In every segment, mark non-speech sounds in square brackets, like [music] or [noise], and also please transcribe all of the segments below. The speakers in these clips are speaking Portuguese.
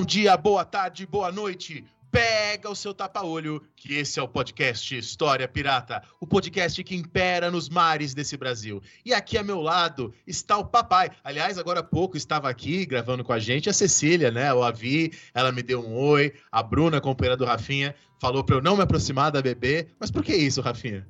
Bom dia, boa tarde, boa noite. Pega o seu tapa-olho, que esse é o podcast História Pirata, o podcast que impera nos mares desse Brasil. E aqui a meu lado está o papai. Aliás, agora há pouco estava aqui gravando com a gente a Cecília, né? Eu a vi, ela me deu um oi. A Bruna, companheira do Rafinha, falou para eu não me aproximar da bebê. Mas por que isso, Rafinha?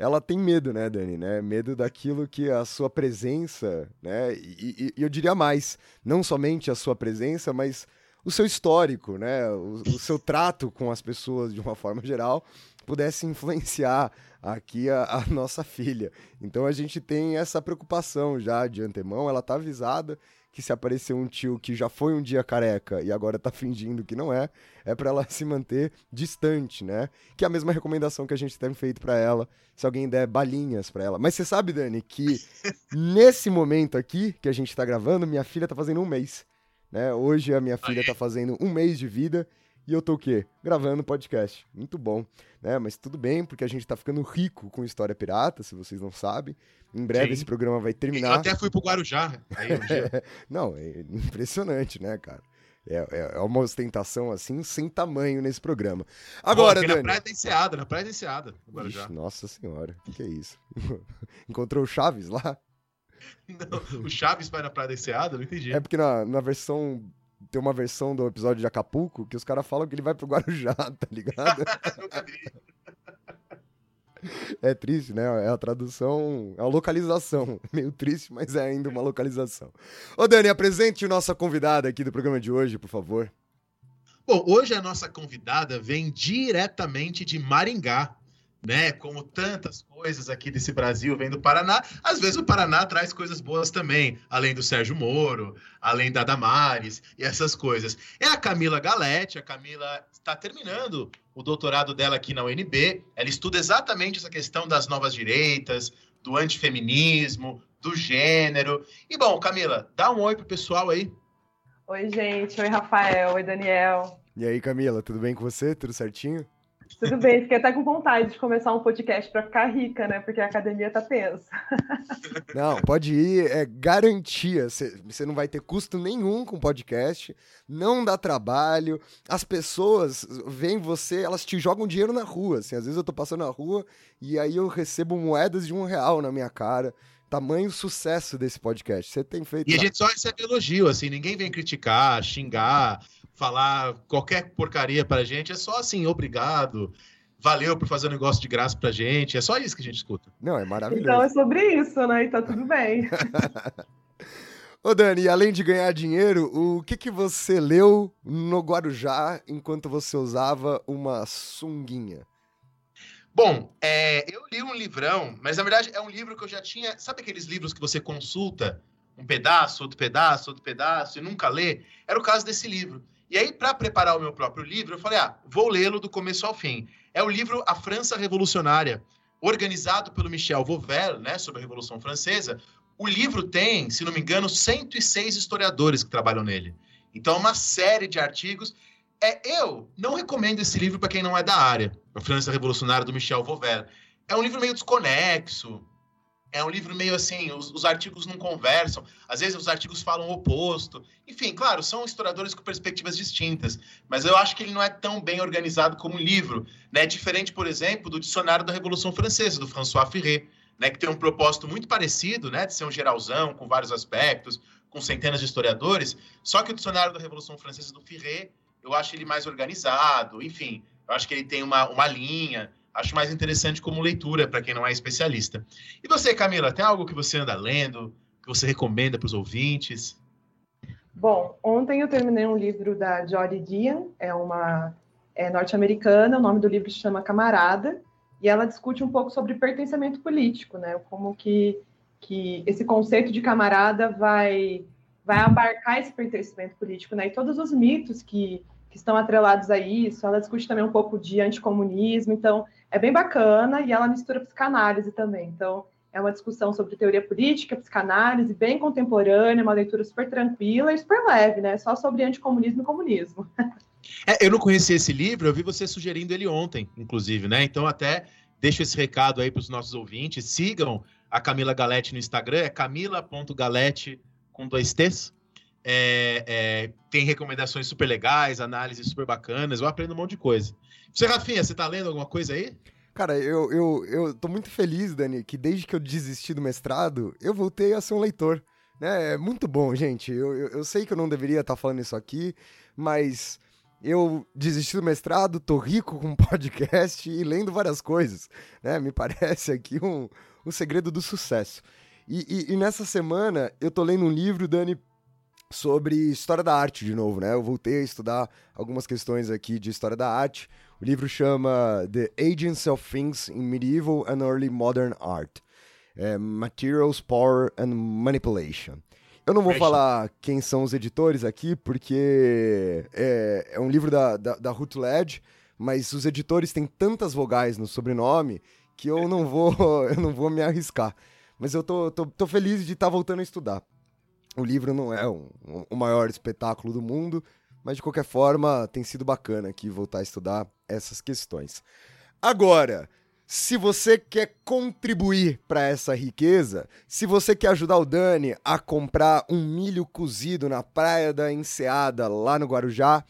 ela tem medo, né, Dani, né? Medo daquilo que a sua presença, né? E, e, e, eu diria mais, não somente a sua presença, mas o seu histórico, né, o, o, seu trato com as pessoas de uma forma geral pudesse influenciar aqui a, a, nossa filha. Então a gente tem essa preocupação já de antemão, ela tá avisada que se aparecer um tio que já foi um dia careca e agora tá fingindo que não é, é para ela [laughs] se manter distante, né? Que é a mesma recomendação que a gente tem feito para ela, se alguém der balinhas para ela. Mas você sabe, Dani, que [laughs] nesse momento aqui que a gente tá gravando, minha filha tá fazendo um mês. Né? Hoje a minha filha está fazendo um mês de vida e eu tô o quê? Gravando podcast. Muito bom, né? Mas tudo bem, porque a gente tá ficando rico com História Pirata, se vocês não sabem. Em breve Sim. esse programa vai terminar. Eu até fui pro Guarujá. Aí, um [laughs] não, é impressionante, né, cara? É, é, é, uma ostentação assim, sem tamanho nesse programa. Agora, Pô, Dani... na praia da Enseada, na praia da Enseada. Ixi, nossa senhora, o que, que é isso? [laughs] Encontrou o Chaves lá? Não, o Chaves vai na Praia da Enseada? Não entendi. É porque na, na versão. Tem uma versão do episódio de Acapulco que os caras falam que ele vai pro Guarujá, [laughs] tá ligado? [laughs] É triste, né? É a tradução, é a localização. [laughs] Meio triste, mas é ainda uma localização. Ô, Dani, apresente nossa convidada aqui do programa de hoje, por favor. Bom, hoje a nossa convidada vem diretamente de Maringá, né? Como tantas coisas aqui desse Brasil vem do Paraná. Às vezes o Paraná traz coisas boas também, além do Sérgio Moro, além da Damares e essas coisas. É a Camila Galete. A Camila está terminando o doutorado dela aqui na UNB. Ela estuda exatamente essa questão das novas direitas, do antifeminismo, do gênero. E bom, Camila, dá um oi pro pessoal aí. Oi, gente. Oi, Rafael. Oi, Daniel. E aí, Camila, tudo bem com você? Tudo certinho? Tudo bem, fiquei até com vontade de começar um podcast para ficar rica, né? Porque a academia tá tensa. [laughs] Não, pode ir, é garantia. Você não vai ter custo nenhum com podcast, não dá trabalho. As pessoas veem você, elas te jogam dinheiro na rua. Assim, às vezes eu tô passando na rua e aí eu recebo moedas de um real na minha cara tamanho sucesso desse podcast. Você tem feito. E a gente só recebe elogio, assim, ninguém vem criticar, xingar, falar qualquer porcaria pra gente, é só assim, obrigado, valeu por fazer um negócio de graça pra gente, é só isso que a gente escuta. Não, é maravilhoso. Então é sobre isso, né? E tá tudo bem. [laughs] Ô Dani, além de ganhar dinheiro, o que que você leu no Guarujá enquanto você usava uma sunguinha? Bom, é, eu li um livrão, mas na verdade é um livro que eu já tinha. Sabe aqueles livros que você consulta um pedaço, outro pedaço, outro pedaço e nunca lê? Era o caso desse livro. E aí, para preparar o meu próprio livro, eu falei: ah, vou lê-lo do começo ao fim. É o livro A França Revolucionária, organizado pelo Michel Vauvert, né, sobre a Revolução Francesa. O livro tem, se não me engano, 106 historiadores que trabalham nele. Então, é uma série de artigos. É, eu não recomendo esse livro para quem não é da área, A França Revolucionária, do Michel Vauvert. É um livro meio desconexo, é um livro meio assim, os, os, artigos não conversam, às vezes os artigos falam o oposto. Enfim, claro, são historiadores com perspectivas distintas, mas eu acho que ele não é tão bem organizado como um livro, né? Diferente, por exemplo, do Dicionário da Revolução Francesa, do François Ferré, né? que tem um propósito muito parecido, né? de ser um geralzão, com vários aspectos, com centenas de historiadores, só que o Dicionário da Revolução Francesa do Ferré, eu acho ele mais organizado, enfim, eu acho que ele tem uma, uma linha, acho mais interessante como leitura para quem não é especialista. E você, Camila, tem algo que você anda lendo, que você recomenda para os ouvintes? Bom, ontem eu terminei um livro da Jodi Dian, é uma é norte-americana, o nome do livro se chama Camarada, e ela discute um pouco sobre pertencimento político, né? Como que, que esse conceito de camarada vai vai abarcar esse pertencimento político, né? E todos os mitos que, que estão atrelados a isso. Ela discute também um pouco de anticomunismo, então é bem bacana e ela mistura psicanálise também. Então, é uma discussão sobre teoria política, psicanálise, bem contemporânea, uma leitura super tranquila e super leve, né? Só sobre anticomunismo e comunismo. [laughs] É, eu não conhecia esse livro, eu vi você sugerindo ele ontem, inclusive, né? Então, até deixo esse recado aí para os nossos ouvintes. Sigam a Camila Galete no Instagram, é camila.galete com dois T's. É, é, tem recomendações super legais, análises super bacanas, eu aprendo um monte de coisa. Você, Rafinha, você tá lendo alguma coisa aí? Cara, eu, eu, eu tô muito feliz, Dani, que desde que eu desisti do mestrado, eu voltei a ser um leitor. Né? É muito bom, gente. Eu, eu, eu sei que eu não deveria estar tá falando isso aqui, mas eu desisti do mestrado, tô rico com [laughs] podcast e lendo várias coisas. Né? Me parece aqui um, um segredo do sucesso. E, e, e nessa semana eu tô lendo um livro, Dani, sobre história da arte de novo, né? Eu voltei a estudar algumas questões aqui de história da arte. O livro chama The Agents of Things in Medieval and Early Modern Art. É, Materials, Power and Manipulation. Eu não vou falar quem são os editores aqui, porque é, é um livro da, da, da Ruth Led, mas os editores têm tantas vogais no sobrenome que eu não vou, [laughs] eu não vou me arriscar. Mas eu tô, tô, tô feliz de estar tá voltando a estudar. O livro não é um, um, o maior espetáculo do mundo, mas de qualquer forma tem sido bacana aqui voltar a estudar essas questões. Agora, se você quer contribuir para essa riqueza, se você quer ajudar o Dani a comprar um milho cozido na Praia da Enseada, lá no Guarujá,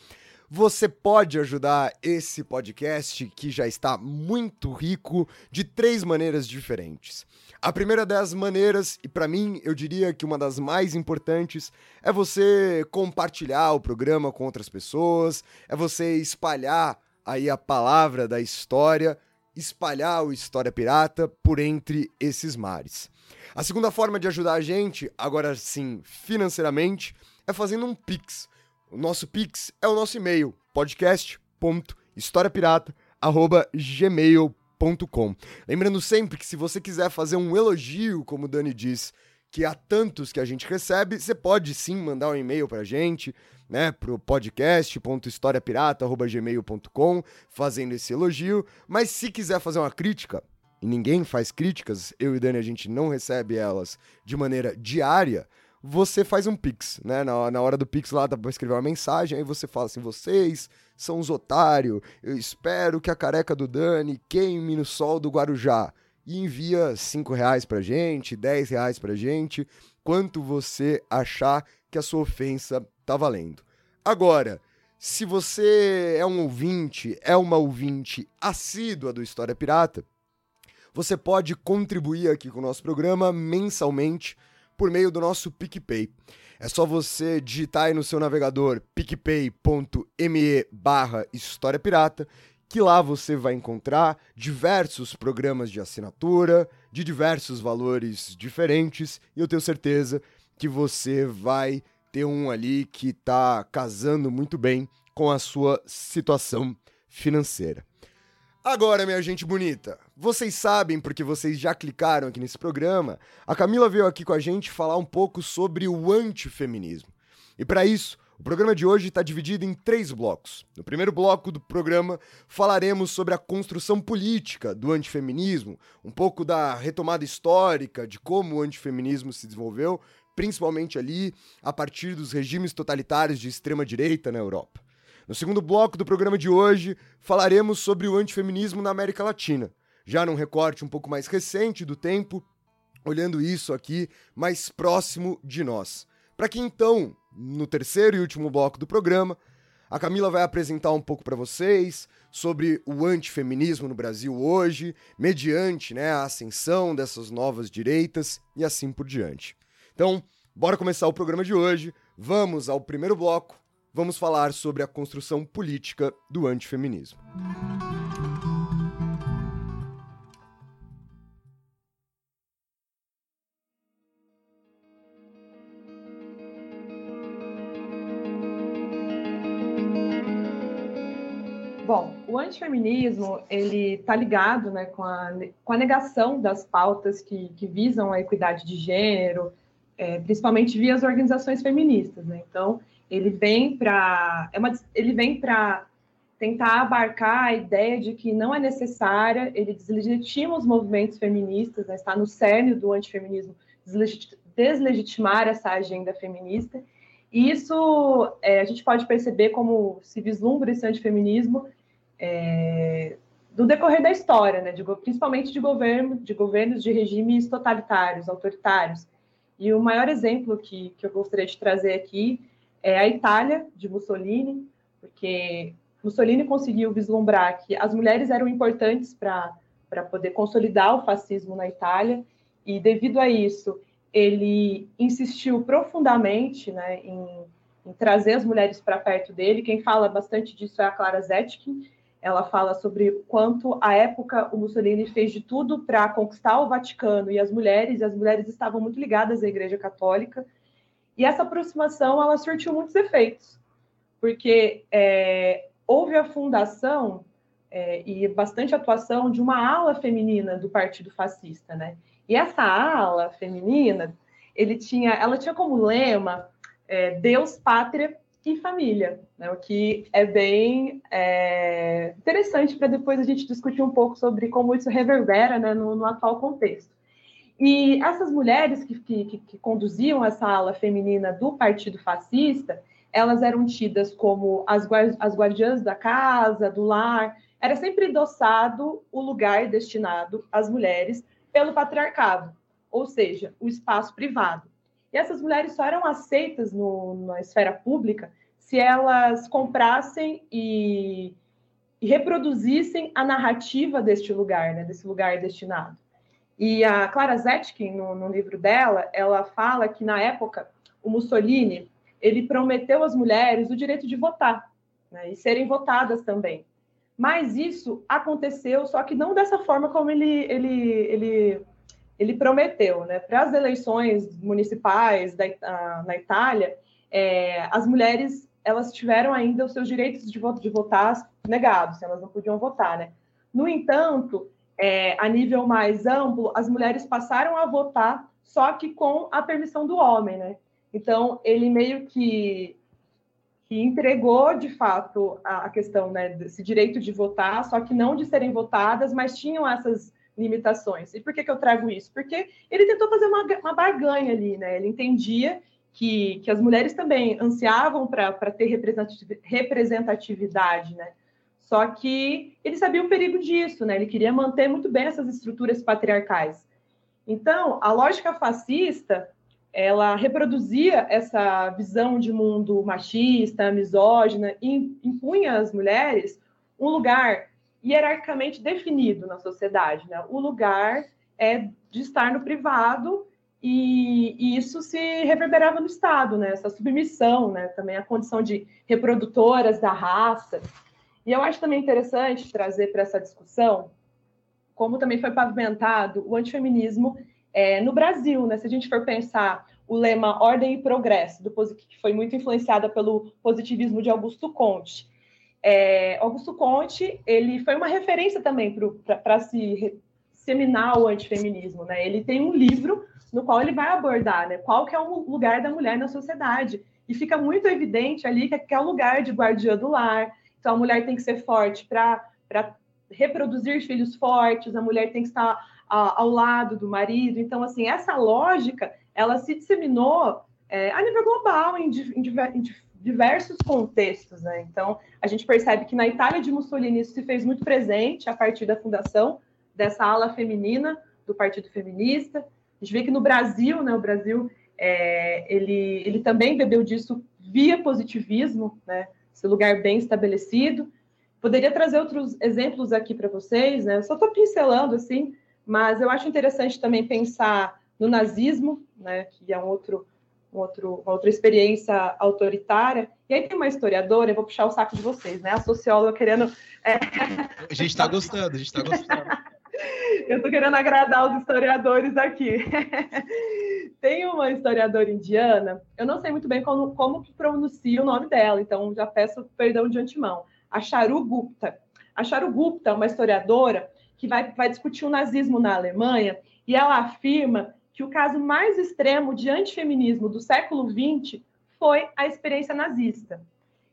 você pode ajudar esse podcast que já está muito rico de três maneiras diferentes. A primeira das maneiras, e para mim eu diria que uma das mais importantes, é você compartilhar o programa com outras pessoas, é você espalhar aí a palavra da história, espalhar o História Pirata por entre esses mares. A segunda forma de ajudar a gente, agora sim financeiramente, é fazendo um Pix. O nosso Pix é o nosso e-mail, podcast.historiapirata.gmail.com Lembrando sempre que se você quiser fazer um elogio, como o Dani diz, que há tantos que a gente recebe, você pode sim mandar um e-mail pra gente, né, pro podcast.historiapirata.gmail.com, fazendo esse elogio, mas se quiser fazer uma crítica, e ninguém faz críticas, eu e Dani a gente não recebe elas de maneira diária, você faz um pix, né? Na, na hora do pix lá dá pra escrever uma mensagem, aí você fala assim: vocês são os otários, eu espero que a careca do Dani queime no sol do Guarujá. E envia 5 reais pra gente, 10 reais pra gente, quanto você achar que a sua ofensa tá valendo. Agora, se você é um ouvinte, é uma ouvinte assídua do História Pirata, você pode contribuir aqui com o nosso programa mensalmente por meio do nosso PicPay. É só você digitar aí no seu navegador picpay.me barra História Pirata, que lá você vai encontrar diversos programas de assinatura, de diversos valores diferentes, e eu tenho certeza que você vai ter um ali que está casando muito bem com a sua situação financeira. Agora, minha gente bonita, vocês sabem, porque vocês já clicaram aqui nesse programa, a Camila veio aqui com a gente falar um pouco sobre o antifeminismo. E para isso, o programa de hoje está dividido em três blocos. No primeiro bloco do programa, falaremos sobre a construção política do antifeminismo, um pouco da retomada histórica de como o antifeminismo se desenvolveu, principalmente ali a partir dos regimes totalitários de extrema-direita na Europa. No segundo bloco do programa de hoje, falaremos sobre o antifeminismo na América Latina, já num recorte um pouco mais recente do tempo, olhando isso aqui mais próximo de nós. Para que então, no terceiro e último bloco do programa, a Camila vai apresentar um pouco para vocês sobre o antifeminismo no Brasil hoje, mediante né, a ascensão dessas novas direitas e assim por diante. Então, bora começar o programa de hoje. Vamos ao primeiro bloco vamos falar sobre a construção política do antifeminismo. Bom, antifeminismo ele está ligado né, com, a, com a negação das pautas que, que visam a equidade de gênero, é, principalmente via as organizações feministas. Né? Então, ele vem para é ele vem para tentar abarcar a ideia de que não é necessária, ele deslegitima os movimentos feministas, né? está no cerne do antifeminismo, deslegitimar essa agenda feminista. E isso é, a gente pode perceber como se vislumbra esse antifeminismo é, do decorrer da história, né? de, principalmente de, governo, de governos de regimes totalitários, autoritários. E o maior exemplo que, que eu gostaria de trazer aqui é a Itália, de Mussolini, porque Mussolini conseguiu vislumbrar que as mulheres eram importantes para poder consolidar o fascismo na Itália, e devido a isso, ele insistiu profundamente né, em, em trazer as mulheres para perto dele. Quem fala bastante disso é a Clara Zetkin. Ela fala sobre quanto, à época, o Mussolini fez de tudo para conquistar o Vaticano e as mulheres, e as mulheres estavam muito ligadas à Igreja Católica. E essa aproximação, ela surtiu muitos efeitos, porque é, houve a fundação é, e bastante atuação de uma ala feminina do Partido Fascista, né? E essa ala feminina, ele tinha, ela tinha como lema é, Deus, Pátria e Família, né? o que é bem é, interessante para depois a gente discutir um pouco sobre como isso reverbera né, no, no atual contexto. E essas mulheres que, que, que, conduziam essa ala feminina do Partido Fascista, elas eram tidas como as, as guardiãs da casa, do lar. Era sempre endossado o lugar destinado às mulheres pelo patriarcado, ou seja, o espaço privado. E essas mulheres só eram aceitas no, na esfera pública se elas comprassem e, e reproduzissem a narrativa deste lugar, né, desse lugar destinado. E a Clara Zetkin, no, no livro dela, ela fala que na época o Mussolini ele prometeu às mulheres o direito de votar né, e serem votadas também. Mas isso aconteceu, só que não dessa forma como ele, ele, ele, ele prometeu. Né? Para as eleições municipais da, a, na Itália, é, as mulheres elas tiveram ainda os seus direitos de, voto, de votar negados, elas não podiam votar. Né? No entanto, é, a nível mais amplo, as mulheres passaram a votar, só que com a permissão do homem. Né? Então, ele meio que, que entregou, de fato, a, a questão né, desse direito de votar, só que não de serem votadas, mas tinham essas limitações. E por que, que eu trago isso? Porque ele tentou fazer uma, uma barganha ali, né? Ele entendia que, que as mulheres também ansiavam para ter representatividade, né? Só que ele sabia o perigo disso, né? Ele queria manter muito bem essas estruturas patriarcais. Então, a lógica fascista ela reproduzia essa visão de mundo machista, misógina, e impunha às mulheres um lugar hierarquicamente definido na sociedade. Né? O lugar é de estar no privado e, e, isso se reverberava no Estado, né? essa submissão, né? também a condição de reprodutoras da raça. E eu acho também interessante trazer para essa discussão como também foi pavimentado o antifeminismo é, no Brasil, né, se a gente for pensar o lema Ordem e Progresso, do, que foi muito influenciada pelo positivismo de Augusto Conte. É, Augusto Conte ele foi uma referência também para se seminar o antifeminismo. Né? Ele tem um livro no qual ele vai abordar né, qual que é o lugar da mulher na sociedade. E fica muito evidente ali que é o lugar de guardiã do lar. Então, a mulher tem que ser forte para reproduzir filhos fortes, a mulher tem que estar ao lado do marido. Então, assim, essa lógica, ela se disseminou é, a nível global, em, em, em, diversos contextos, né? Então, a gente percebe que na Itália de Mussolini isso se fez muito presente a partir da fundação dessa ala feminina do Partido Feminista. A gente vê que no Brasil, né, o Brasil, é, ele, ele também bebeu disso via positivismo, né? Esse lugar bem estabelecido. Poderia trazer outros exemplos aqui para vocês, né? Só estou pincelando, assim, mas eu acho interessante também pensar no nazismo, né, que é um outro, um outro, uma outra experiência autoritária. E aí tem uma historiadora, eu vou puxar o saco de vocês, né? A socióloga querendo. É... A gente está gostando, a gente está gostando. [laughs] eu estou querendo agradar os historiadores aqui. [laughs] tem uma historiadora indiana, eu não sei muito bem como, como que pronuncia o nome dela, então já peço perdão de antemão. A Charu Gupta. A Charu Gupta é uma historiadora que vai, vai discutir o nazismo na Alemanha, e ela afirma que o caso mais extremo de antifeminismo do século XX foi a experiência nazista.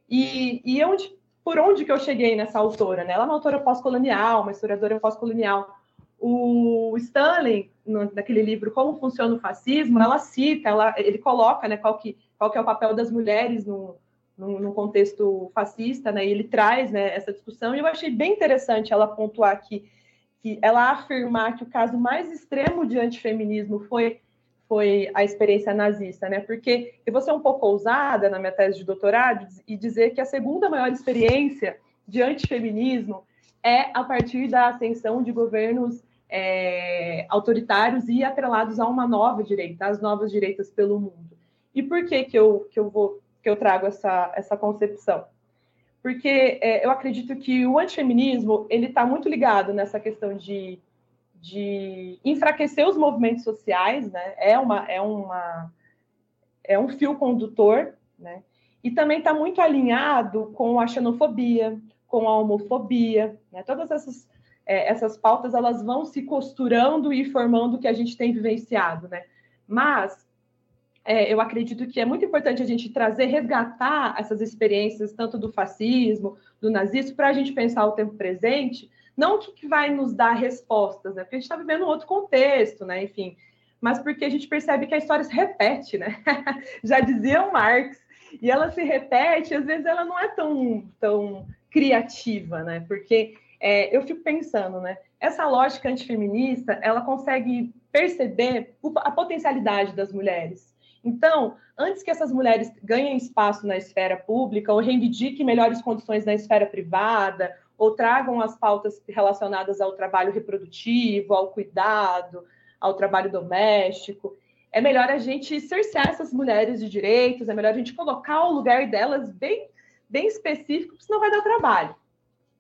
E, e onde, por onde que eu cheguei nessa autora? Né? Ela é uma autora pós-colonial, uma historiadora pós-colonial. O Stanley, no, naquele livro Como Funciona o Fascismo, ela cita, ela, ele coloca né, qual, que, qual que é o papel das mulheres no, no, no contexto fascista, né, e ele traz né, essa discussão, e eu achei bem interessante ela pontuar aqui que ela afirmar que o caso mais extremo de antifeminismo foi foi a experiência nazista, né? Porque eu vou ser um pouco ousada na minha tese de doutorado e dizer que a segunda maior experiência de antifeminismo é a partir da ascensão de governos é, autoritários e atrelados a uma nova direita, as novas direitas pelo mundo. E por que que eu, que eu vou que eu trago essa, essa concepção? Porque é, eu acredito que o antifeminismo ele está muito ligado nessa questão de, de enfraquecer os movimentos sociais, né? É uma é uma é um fio condutor, né? E também está muito alinhado com a xenofobia, com a homofobia, né? Todas essas é, essas pautas elas vão se costurando e formando o que a gente tem vivenciado, né? Mas é, eu acredito que é muito importante a gente trazer, resgatar essas experiências, tanto do fascismo, do nazismo, para a gente pensar o tempo presente, não o que vai nos dar respostas, né? Porque a gente está vivendo um outro contexto, né? Enfim, mas porque a gente percebe que a história se repete, né? [laughs] Já dizia Marx, e ela se repete, às vezes ela não é tão, tão criativa, né? Porque é, eu fico pensando, né? Essa lógica antifeminista, ela consegue perceber a potencialidade das mulheres, então, antes que essas mulheres ganhem espaço na esfera pública ou reivindiquem melhores condições na esfera privada, ou tragam as pautas relacionadas ao trabalho reprodutivo, ao cuidado, ao trabalho doméstico, é melhor a gente cercear essas mulheres de direitos, é melhor a gente colocar o lugar delas bem, bem específico, senão vai dar trabalho.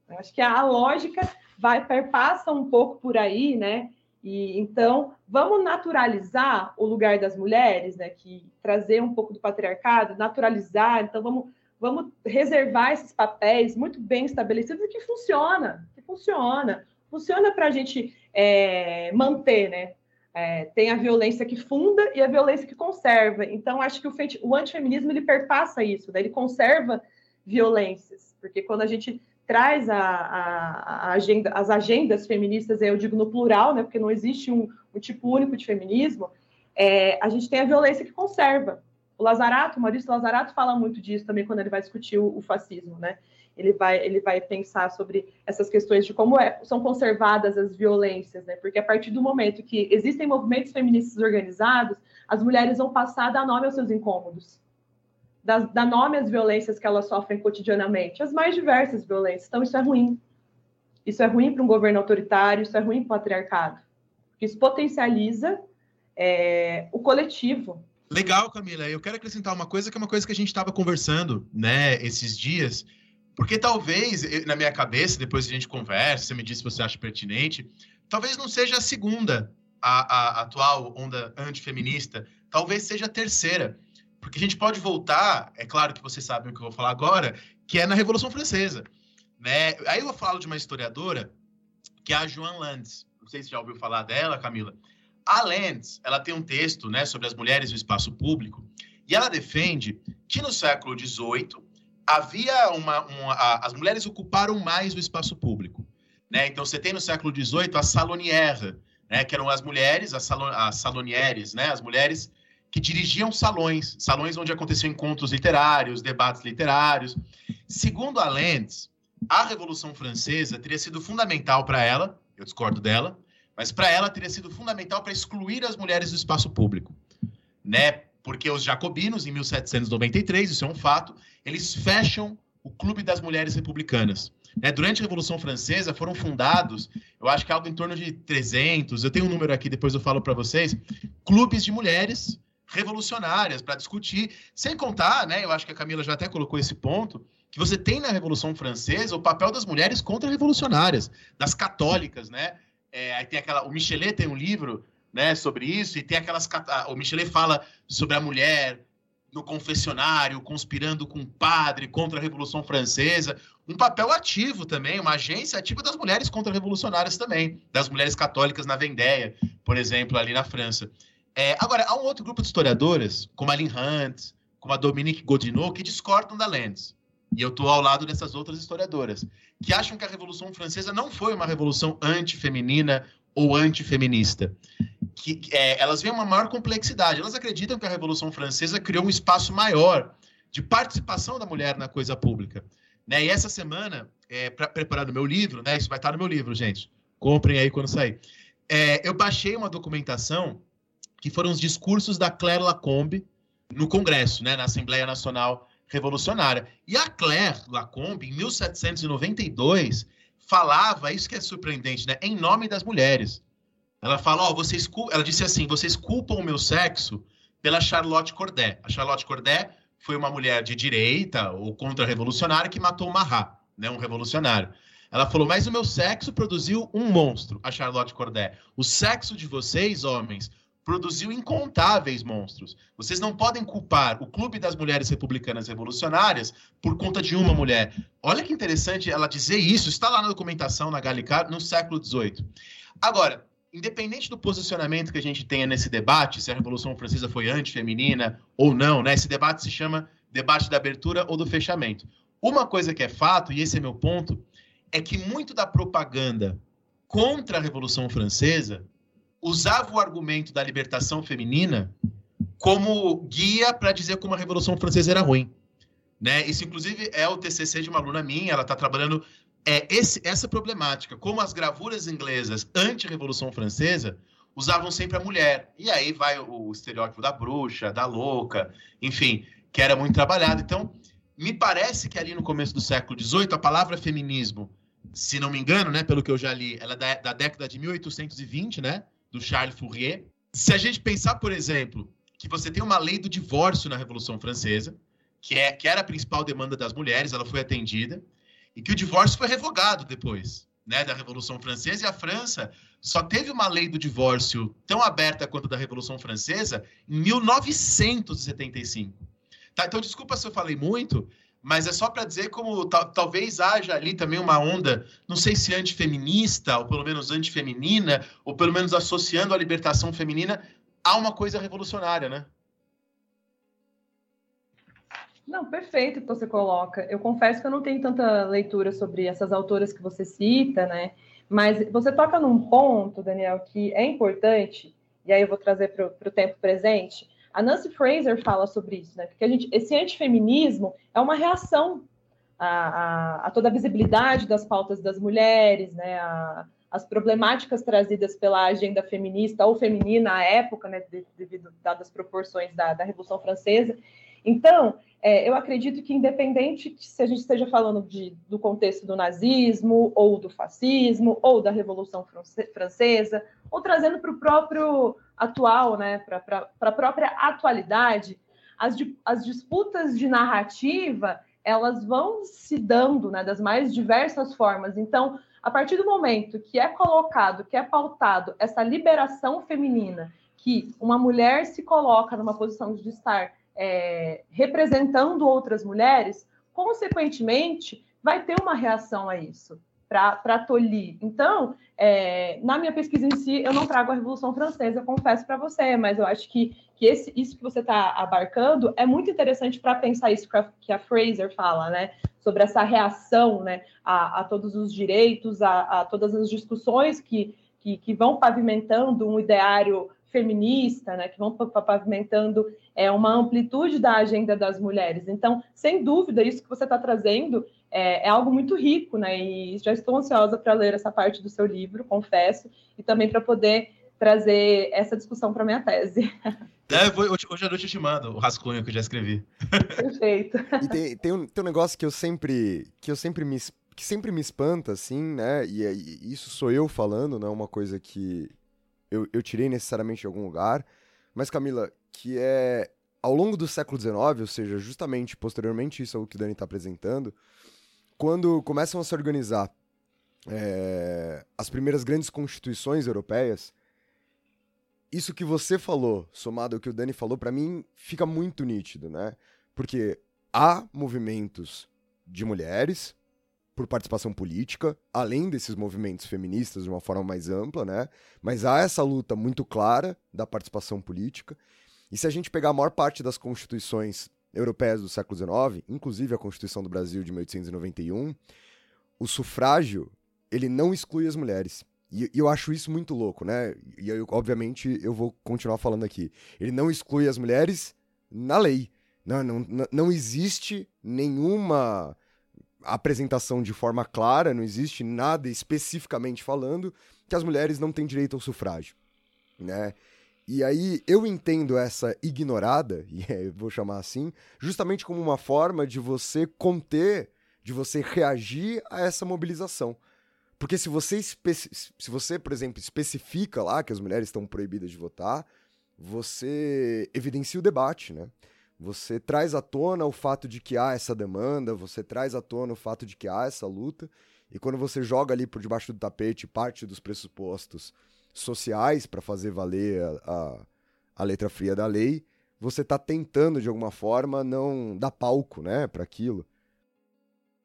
Eu acho que a lógica vai perpassa um pouco por aí, né? E então, vamos naturalizar o lugar das mulheres, né, que trazer um pouco do patriarcado, naturalizar, então vamos vamos reservar esses papéis muito bem estabelecidos que funciona, que funciona, funciona para a gente é, manter, né? É, tem a violência que funda e a violência que conserva. Então, acho que o, o antifeminismo ele perpassa isso, né? ele conserva violências, porque quando a gente traz a, a, a agenda, as agendas feministas, eu digo no plural, né, porque não existe um, um tipo único de feminismo, é, a gente tem a violência que conserva. O Lazarato, o Maurício Lazarato fala muito disso também quando ele vai discutir o, o fascismo, né? Ele vai, ele vai pensar sobre essas questões de como é, são conservadas as violências, né? Porque a partir do momento que existem movimentos feministas organizados, as mulheres vão passar a dar nome aos seus incômodos dá, nome às violências que elas sofrem cotidianamente, as mais diversas violências. Então, isso é ruim. Isso é ruim para um governo autoritário, isso é ruim para o patriarcado. Isso potencializa é, o coletivo. Legal, Camila. Eu quero acrescentar uma coisa que é uma coisa que a gente estava conversando, né, esses dias, porque talvez, na minha cabeça, depois a gente conversa, você me disse se você acha pertinente, talvez não seja a segunda, a, a atual onda antifeminista, talvez seja a terceira. Porque a gente pode voltar, é claro que vocês sabem o que eu vou falar agora, que é na Revolução Francesa. Né? Aí eu falo de uma historiadora, que é a Joan Landes. Não sei se já ouviu falar dela, Camila. A Landes, ela tem um texto né, sobre as mulheres no espaço público, e ela defende que no século XVIII havia uma, uma a, as mulheres ocuparam mais o espaço público. Né? Então você tem no século XVIII as salonières, né, que eram as mulheres, as, salon, as salonieres, né, as mulheres que dirigiam salões, salões onde aconteciam encontros literários, debates literários. Segundo a Lentz, a Revolução Francesa teria sido fundamental para ela, eu discordo dela, mas para ela teria sido fundamental para excluir as mulheres do espaço público, né? Porque os jacobinos, em 1793, isso é um fato, eles fecham o Clube das Mulheres Republicanas. Né? Durante a Revolução Francesa foram fundados, eu acho que algo em torno de 300, eu tenho um número aqui, depois eu falo para vocês, clubes de mulheres revolucionárias para discutir, sem contar, né, eu acho que a Camila já até colocou esse ponto, que você tem na Revolução Francesa o papel das mulheres contra-revolucionárias, das católicas, né? É, aí tem aquela, o Michelet tem um livro, né, sobre isso e tem aquelas, o Michelet fala sobre a mulher no confessionário, conspirando com o padre contra a Revolução Francesa, um papel ativo também, uma agência ativa das mulheres contra-revolucionárias também, das mulheres católicas na Vendéia, por exemplo, ali na França. É, agora, há um outro grupo de historiadoras, como a Lynn Hunt, como a Dominique Godinot, que discordam da Lenz. E eu estou ao lado dessas outras historiadoras, que acham que a Revolução Francesa não foi uma revolução antifeminina ou antifeminista. Que, é, elas veem uma maior complexidade. Elas acreditam que a Revolução Francesa criou um espaço maior de participação da mulher na coisa pública. Né? E essa semana, é, para preparar o meu livro, né? isso vai estar no meu livro, gente. Comprem aí quando sair. É, eu baixei uma documentação que foram os discursos da Claire Lacombe no Congresso, né, na Assembleia Nacional Revolucionária. E a Claire Lacombe, em 1792, falava, isso que é surpreendente, né, em nome das mulheres. Ela oh, vocês, ela disse assim, vocês culpam o meu sexo pela Charlotte Corday. A Charlotte Corday foi uma mulher de direita ou contra-revolucionária que matou Marat, né, um revolucionário. Ela falou, mas o meu sexo produziu um monstro, a Charlotte Corday. O sexo de vocês, homens, produziu incontáveis monstros. Vocês não podem culpar o Clube das Mulheres Republicanas Revolucionárias por conta de uma mulher. Olha que interessante ela dizer isso, está lá na documentação na Gallicar no século XVIII. Agora, independente do posicionamento que a gente tenha nesse debate, se a Revolução Francesa foi antifeminina ou não, né? Esse debate se chama debate da abertura ou do fechamento. Uma coisa que é fato, e esse é meu ponto, é que muito da propaganda contra a Revolução Francesa usava o argumento da libertação feminina como guia para dizer como a Revolução Francesa era ruim. Né? Isso, inclusive, é o TCC de uma aluna minha, ela está trabalhando é, esse, essa problemática, como as gravuras inglesas anti-Revolução Francesa usavam sempre a mulher. E aí vai o, estereótipo da bruxa, da louca, enfim, que era muito trabalhado. Então, me parece que ali no começo do século XVIII, a palavra feminismo, se não me engano, né, pelo que eu já li, ela é da, da década de 1820, né? Do Charles Fourier. Se a gente pensar, por exemplo, que você tem uma lei do divórcio na Revolução Francesa, que, é, que era a principal demanda das mulheres, ela foi atendida, e que o divórcio foi revogado depois né, da Revolução Francesa, e a França só teve uma lei do divórcio tão aberta quanto a da Revolução Francesa em 1975. Tá, então, desculpa se eu falei muito, mas é só para dizer como talvez haja ali também uma onda, não sei se antifeminista, ou pelo menos antifeminina, ou pelo menos associando a libertação feminina a uma coisa revolucionária, né? Não, perfeito que você coloca. Eu confesso que eu não tenho tanta leitura sobre essas autoras que você cita, né? Mas você toca num ponto, Daniel, que é importante, e aí eu vou trazer para o tempo presente, a Nancy Fraser fala sobre isso, né? Porque a gente, esse antifeminismo é uma reação a, a, a toda a visibilidade das pautas das mulheres, né? A, as problemáticas trazidas pela agenda feminista ou feminina à época, né, devido dadas proporções da, da Revolução Francesa. Então, é, eu acredito que, independente se a gente esteja falando de, do contexto do nazismo, ou do fascismo, ou da Revolução Francesa, ou trazendo para o próprio atual, né, para a própria atualidade, as, as disputas de narrativa elas vão se dando né, das mais diversas formas. Então, a partir do momento que é colocado, que é pautado essa liberação feminina, que uma mulher se coloca numa posição de estar é, representando outras mulheres, consequentemente, vai ter uma reação a isso para tolir. Então, é, na minha pesquisa em si, eu não trago a Revolução Francesa, confesso para você, mas eu acho que, que esse, isso que você está abarcando é muito interessante para pensar isso que a, que a, Fraser fala, né? Sobre essa reação né, a, a todos os direitos, a, a todas as discussões que, que, que, vão pavimentando um ideário feminista, né, que vão pavimentando é, uma amplitude da agenda das mulheres. Então, sem dúvida, isso que você está trazendo é, é, algo muito rico, né? E já estou ansiosa para ler essa parte do seu livro, confesso, e também para poder trazer essa discussão para minha tese. [laughs] É, vou, hoje à noite eu te mando o rascunho que eu já escrevi. Perfeito. E tem, tem, um, tem um negócio que eu sempre que eu sempre me que sempre me espanta, assim, né? E, e isso sou eu falando, não é uma coisa que eu, eu tirei necessariamente de algum lugar. Mas, Camila, que é ao longo do século XIX, ou seja, justamente posteriormente isso é o que o Dani está apresentando, quando começam a se organizar é, as primeiras grandes constituições europeias, isso que você falou, somado ao que o Dani falou, para mim fica muito nítido, né? Porque há movimentos de mulheres por participação política, além desses movimentos feministas de uma forma mais ampla, né? Mas há essa luta muito clara da participação política. E se a gente pegar a maior parte das constituições europeias do século XIX, inclusive a Constituição do Brasil de 1891, o sufrágio ele não exclui as mulheres. E, eu acho isso muito louco, né? E eu, obviamente eu vou continuar falando aqui. Ele não exclui as mulheres na lei. Não, não, não existe nenhuma apresentação de forma clara, não existe nada especificamente falando que as mulheres não têm direito ao sufrágio, né? E aí eu entendo essa ignorada, [laughs] e vou chamar assim, justamente como uma forma de você conter, de você reagir a essa mobilização. Porque se você, se você, por exemplo, especifica lá que as mulheres estão proibidas de votar, você evidencia o debate, né? Você traz à tona o fato de que há essa demanda, você traz à tona o fato de que há essa luta, e quando você joga ali por debaixo do tapete parte dos pressupostos sociais para fazer valer a, a, a, letra fria da lei, você está tentando de alguma forma não dar palco, né, para aquilo.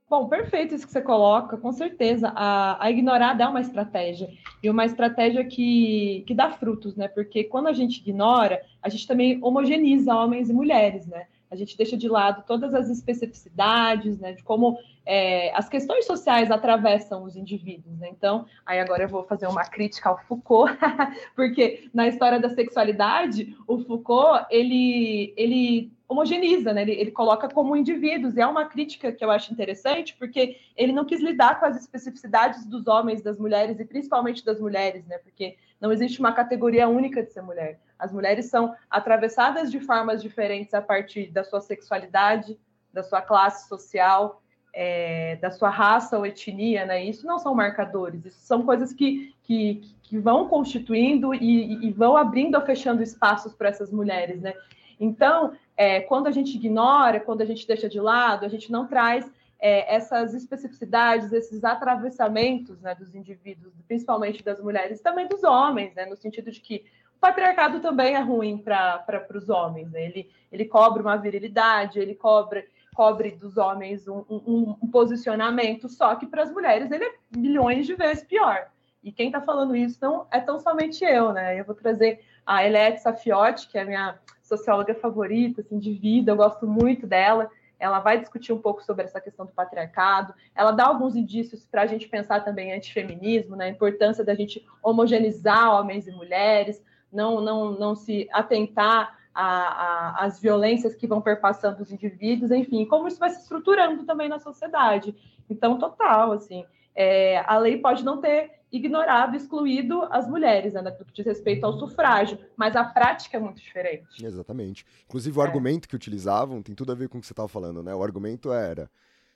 Bom, perfeito isso que você coloca, com certeza. A, a ignorada é uma estratégia, e uma estratégia que, que dá frutos, né? Porque quando a gente ignora, a gente também homogeneiza homens e mulheres, né? A gente deixa de lado todas as especificidades, né? De como é, as questões sociais atravessam os indivíduos. Né? Então, aí agora eu vou fazer uma crítica ao Foucault, [laughs] porque na história da sexualidade, o Foucault ele, ele homogeneiza, né? Ele, ele, coloca como indivíduos, e é uma crítica que eu acho interessante, porque ele não quis lidar com as especificidades dos homens, das mulheres, e principalmente das mulheres, né? Porque não existe uma categoria única de ser mulher. As mulheres são atravessadas de formas diferentes a partir da sua sexualidade, da sua classe social, é, da sua raça ou etnia, né? Isso não são marcadores, isso são coisas que, que, que vão constituindo e, e vão abrindo ou fechando espaços para essas mulheres, né? Então, é, quando a gente ignora, quando a gente deixa de lado, a gente não traz é, essas especificidades, esses atravessamentos né, dos indivíduos, principalmente das mulheres, também dos homens, né, no sentido de que o patriarcado também é ruim para os homens. Né? Ele, ele cobra uma virilidade, ele cobra, cobre dos homens um, um, um posicionamento, só que para as mulheres ele é milhões de vezes pior. E quem está falando isso não é tão somente eu, né? Eu vou trazer a Eliette Safiotti, que é a minha socióloga favorita, assim, de vida, eu gosto muito dela. Ela vai discutir um pouco sobre essa questão do patriarcado. Ela dá alguns indícios para a gente pensar também antifeminismo, né? importância da gente homogeneizar homens e mulheres, não, não, não se atentar às violências que vão perpassando os indivíduos, enfim, como isso vai se estruturando também na sociedade. Então, total, assim, é, a lei pode não ter ignorado, excluído as mulheres, né, no que diz respeito ao sufrágio, mas a prática é muito diferente. Exatamente. Inclusive, o é. argumento que utilizavam tem tudo a ver com o que você estava falando, né? O argumento era: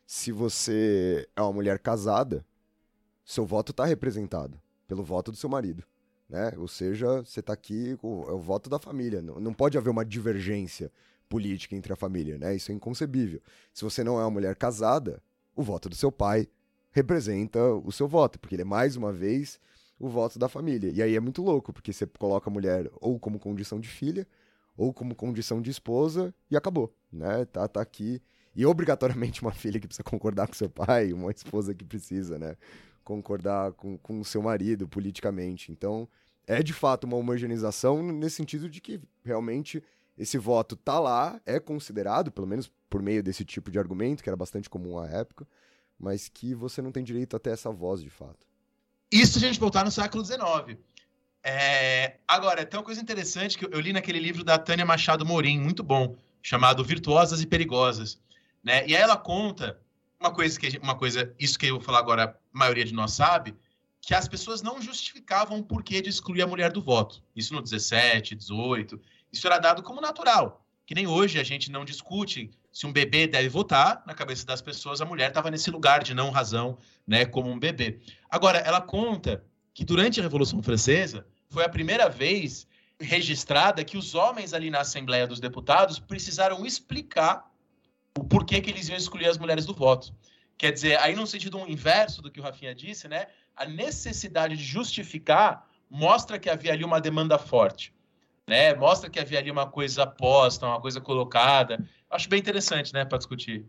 se você é uma mulher casada, seu voto está representado pelo voto do seu marido. Né? Ou seja, você está aqui, é o voto da família. Não, não pode haver uma divergência política entre a família, né? Isso é inconcebível. Se você não é uma mulher casada, o voto do seu pai representa o seu voto, porque ele é mais uma vez o voto da família. E aí é muito louco, porque você coloca a mulher ou como condição de filha, ou como condição de esposa e acabou, né? Tá, tá aqui. E obrigatoriamente uma filha que precisa concordar com seu pai, uma esposa que precisa, né? Concordar com, com seu marido politicamente. Então, é de fato uma homogeneização nesse sentido de que realmente esse voto tá lá, é considerado, pelo menos por meio desse tipo de argumento, que era bastante comum à época, mas que você não tem direito a ter essa voz de fato. Isso a gente voltar no século XIX. É... Agora, tem uma coisa interessante que eu li naquele livro da Tânia Machado Morim, muito bom, chamado Virtuosas e Perigosas. Né? E aí ela conta uma coisa, que, uma coisa, isso que eu vou falar agora, a maioria de nós sabe, que as pessoas não justificavam o porquê de excluir a mulher do voto. Isso no 17, 18, isso era dado como natural. Que nem hoje a gente não discute se um bebê deve votar, na cabeça das pessoas, a mulher estava nesse lugar de não razão, né, como um bebê. Agora, ela conta que durante a Revolução Francesa foi a primeira vez registrada que os homens ali na Assembleia dos Deputados precisaram explicar o porquê que eles iam excluir as mulheres do voto. Quer dizer, aí no sentido inverso do que o Rafinha disse, né, a necessidade de justificar mostra que havia ali uma demanda forte. Né? Mostra que havia ali uma coisa posta, uma coisa colocada. Acho bem interessante, né, para discutir.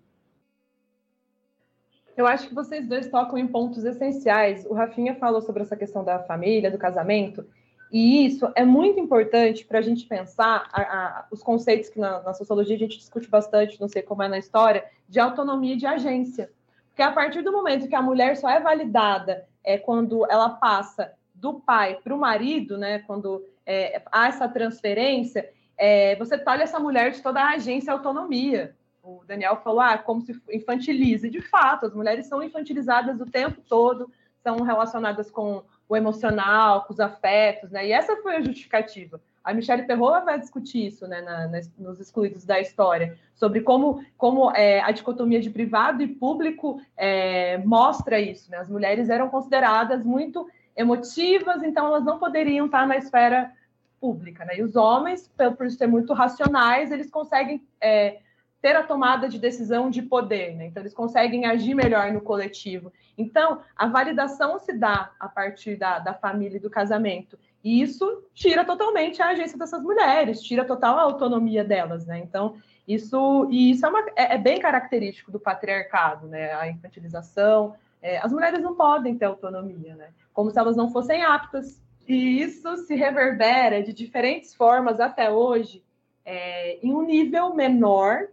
Eu acho que vocês dois tocam em pontos essenciais. O Rafinha falou sobre essa questão da família, do casamento, e isso é muito importante para a gente pensar a, a, os conceitos que na, na, sociologia a gente discute bastante, não sei como é na história, de autonomia de agência. Porque a partir do momento que a mulher só é validada é quando ela passa do pai para o marido, né, quando é, há essa transferência, é, você tolhe essa mulher de toda a agência e autonomia. O Daniel falou, ah, como se infantiliza. E, de fato, as mulheres são infantilizadas o tempo todo, são relacionadas com o emocional, com os afetos, né? E essa foi a justificativa. A Michelle Perrola vai discutir isso né, na, na, nos excluídos da história, sobre como, como é, a dicotomia de privado e público é, mostra isso. Né? As mulheres eram consideradas muito emotivas, então elas não poderiam estar na esfera pública. Né? E os homens, por, ser muito racionais, eles conseguem é, ter a tomada de decisão de poder, né? então eles conseguem agir melhor no coletivo. Então, a validação se dá a partir da, da família e do casamento. E isso tira totalmente a agência dessas mulheres, tira total a autonomia delas, né? Então, isso, e isso é, uma, é, é bem característico do patriarcado, né? A infantilização. É, as mulheres não podem ter autonomia, né? Como se elas não fossem aptas. E isso se reverbera de diferentes formas até hoje, é, em um nível menor,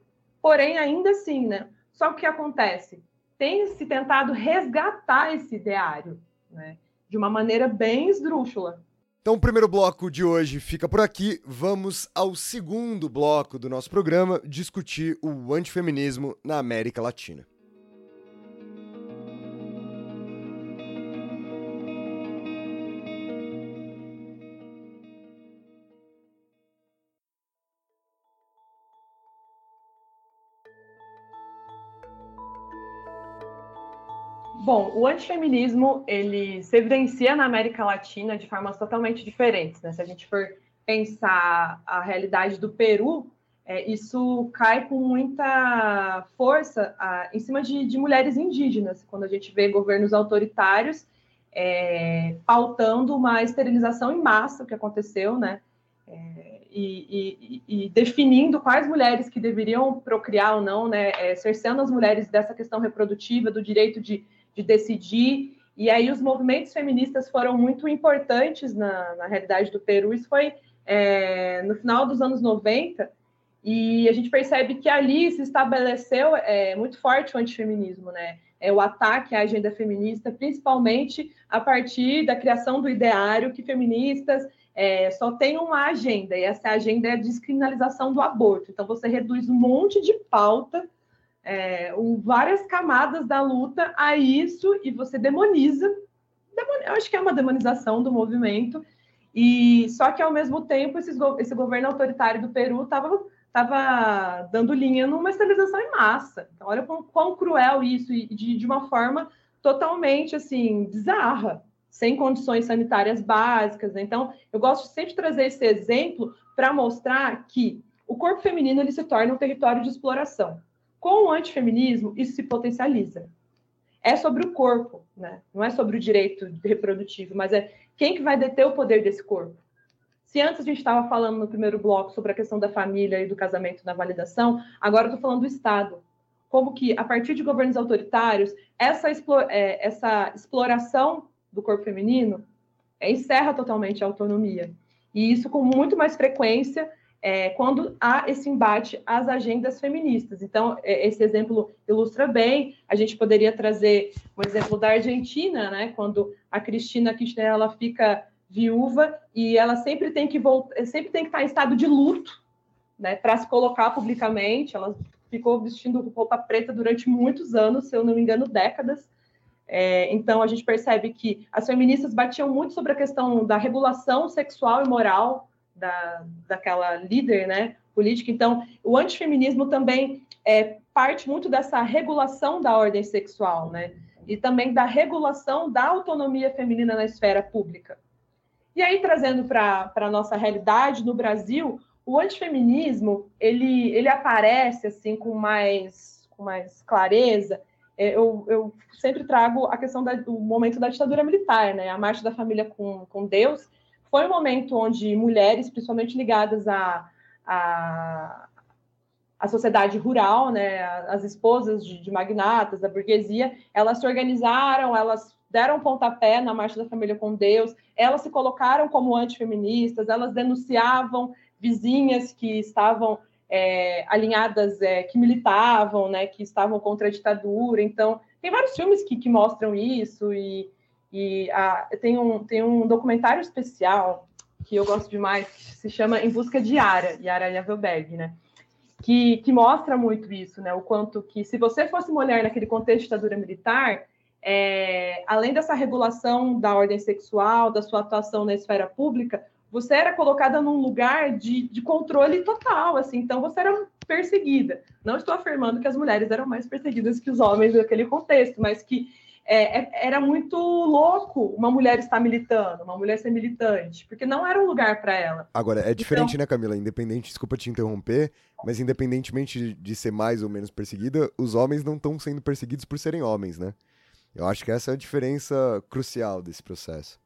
Porém, ainda assim, né? Só que o que acontece? Tem se tentado resgatar esse ideário, né? De uma maneira bem esdrúxula. Então, o primeiro bloco de hoje fica por aqui. Vamos ao segundo bloco do nosso programa discutir o antifeminismo na América Latina. Bom, o antifeminismo ele se evidencia na América Latina de formas totalmente diferentes. Né? Se a gente for pensar a realidade do Peru, é, isso cai com muita força a, em cima de, de, mulheres indígenas, quando a gente vê governos autoritários é, pautando uma esterilização em massa que aconteceu, né? É, e, e, e, definindo quais mulheres que deveriam procriar ou não, né? É, cerceando as mulheres dessa questão reprodutiva, do direito de de decidir. E aí os movimentos feministas foram muito importantes na, na realidade do Peru. Isso foi é, no final dos anos 90, e a gente percebe que ali se estabeleceu é, muito forte o antifeminismo, né? É o ataque à agenda feminista, principalmente a partir da criação do ideário que feministas é, só têm uma agenda, e essa agenda é a descriminalização do aborto. Então, você reduz um monte de pauta é, um, várias camadas da luta a isso e você demoniza. Demon, eu acho que é uma demonização do movimento. E só que ao mesmo tempo esses, esse governo autoritário do Peru estava tava dando linha numa esterilização em massa. Então, olha quão, quão cruel isso e de, de uma forma totalmente assim bizarra, sem condições sanitárias básicas. Né? Então, eu gosto sempre de trazer esse exemplo para mostrar que o corpo feminino ele se torna um território de exploração. Com o antifeminismo, isso se potencializa. É sobre o corpo, né? não é sobre o direito reprodutivo, mas é quem que vai deter o poder desse corpo. Se antes a gente estava falando no primeiro bloco sobre a questão da família e do casamento na validação, agora eu estou falando do Estado. Como que, a partir de governos autoritários, essa, é, essa exploração do corpo feminino é, encerra totalmente a autonomia. E isso com muito mais frequência é, quando há esse embate às agendas feministas. Então, é, esse exemplo ilustra bem. A gente poderia trazer o exemplo da Argentina, né, quando a Cristina Kirchner ela fica viúva e ela sempre tem que voltar, sempre tem que estar em estado de luto, né, para se colocar publicamente. Ela ficou vestindo roupa preta durante muitos anos, se eu não me engano, décadas. É, então, a gente percebe que as feministas batiam muito sobre a questão da regulação sexual e moral da, daquela líder né, política. Então, o antifeminismo também é parte muito dessa regulação da ordem sexual, né? E também da regulação da autonomia feminina na esfera pública. E aí, trazendo para a nossa realidade no Brasil, o antifeminismo ele, ele aparece assim com mais, com mais clareza. É, eu, eu sempre trago a questão do momento da ditadura militar, né? A marcha da família com, com Deus, foi um momento onde mulheres, principalmente ligadas a, a, a sociedade rural, né, as esposas de, de, magnatas, da burguesia, elas se organizaram, elas deram pontapé na Marcha da Família com Deus, elas se colocaram como antifeministas, elas denunciavam vizinhas que estavam é, alinhadas, é, que militavam, né, que estavam contra a ditadura. Então, tem vários filmes que, que mostram isso, e, e a, tem, um, tem um documentário especial que eu gosto demais, que se chama Em Busca de Yara, Yara Yavelberg, né? Que, que mostra muito isso, né? O quanto que, se você fosse mulher naquele contexto de ditadura militar, é, além dessa regulação da ordem sexual, da sua atuação na esfera pública, você era colocada num lugar de, de controle total, assim, então você era perseguida. Não estou afirmando que as mulheres eram mais perseguidas que os homens naquele contexto, mas que é, é, era muito louco uma mulher estar militando, uma mulher ser militante, porque não era um lugar para ela. Agora, é diferente, então... né, Camila? Independente, desculpa te interromper, mas independentemente de ser mais ou menos perseguida, os homens não estão sendo perseguidos por serem homens, né? Eu acho que essa é a diferença crucial desse processo.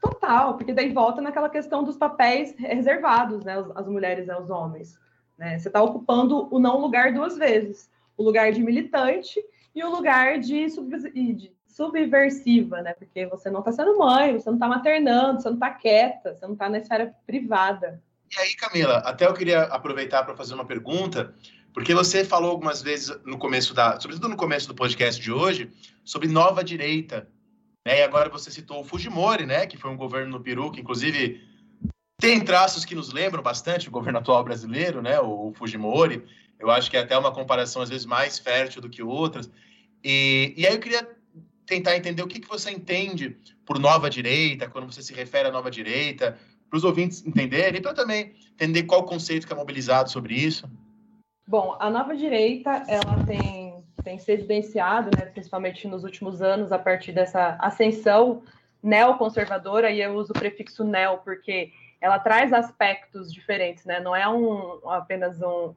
Total, porque daí volta naquela questão dos papéis reservados, né, as mulheres aos homens. Né? Você está ocupando o não lugar duas vezes, o lugar de militante e o lugar de, subversiva, né? Porque você não está sendo mãe, você não está maternando, você não está quieta, você não está na esfera privada. E aí, Camila, até eu queria aproveitar para fazer uma pergunta, porque você falou algumas vezes no começo da, sobretudo no começo do podcast de hoje, sobre nova direita. Né? E agora você citou o Fujimori, né? Que foi um governo no Peru que, inclusive, tem traços que nos lembram bastante o governo atual brasileiro, né? O Fujimori. Eu acho que é até uma comparação, às vezes, mais fértil do que outras. E, e aí eu queria tentar entender o que, que você entende por nova direita, quando você se refere à nova direita, para os ouvintes entenderem, para também entender qual o conceito que é mobilizado sobre isso. Bom, a nova direita, ela tem, tem se evidenciado, né, principalmente nos últimos anos, a partir dessa ascensão neoconservadora, e eu uso o prefixo neo porque ela traz aspectos diferentes, né? Não é um, apenas um,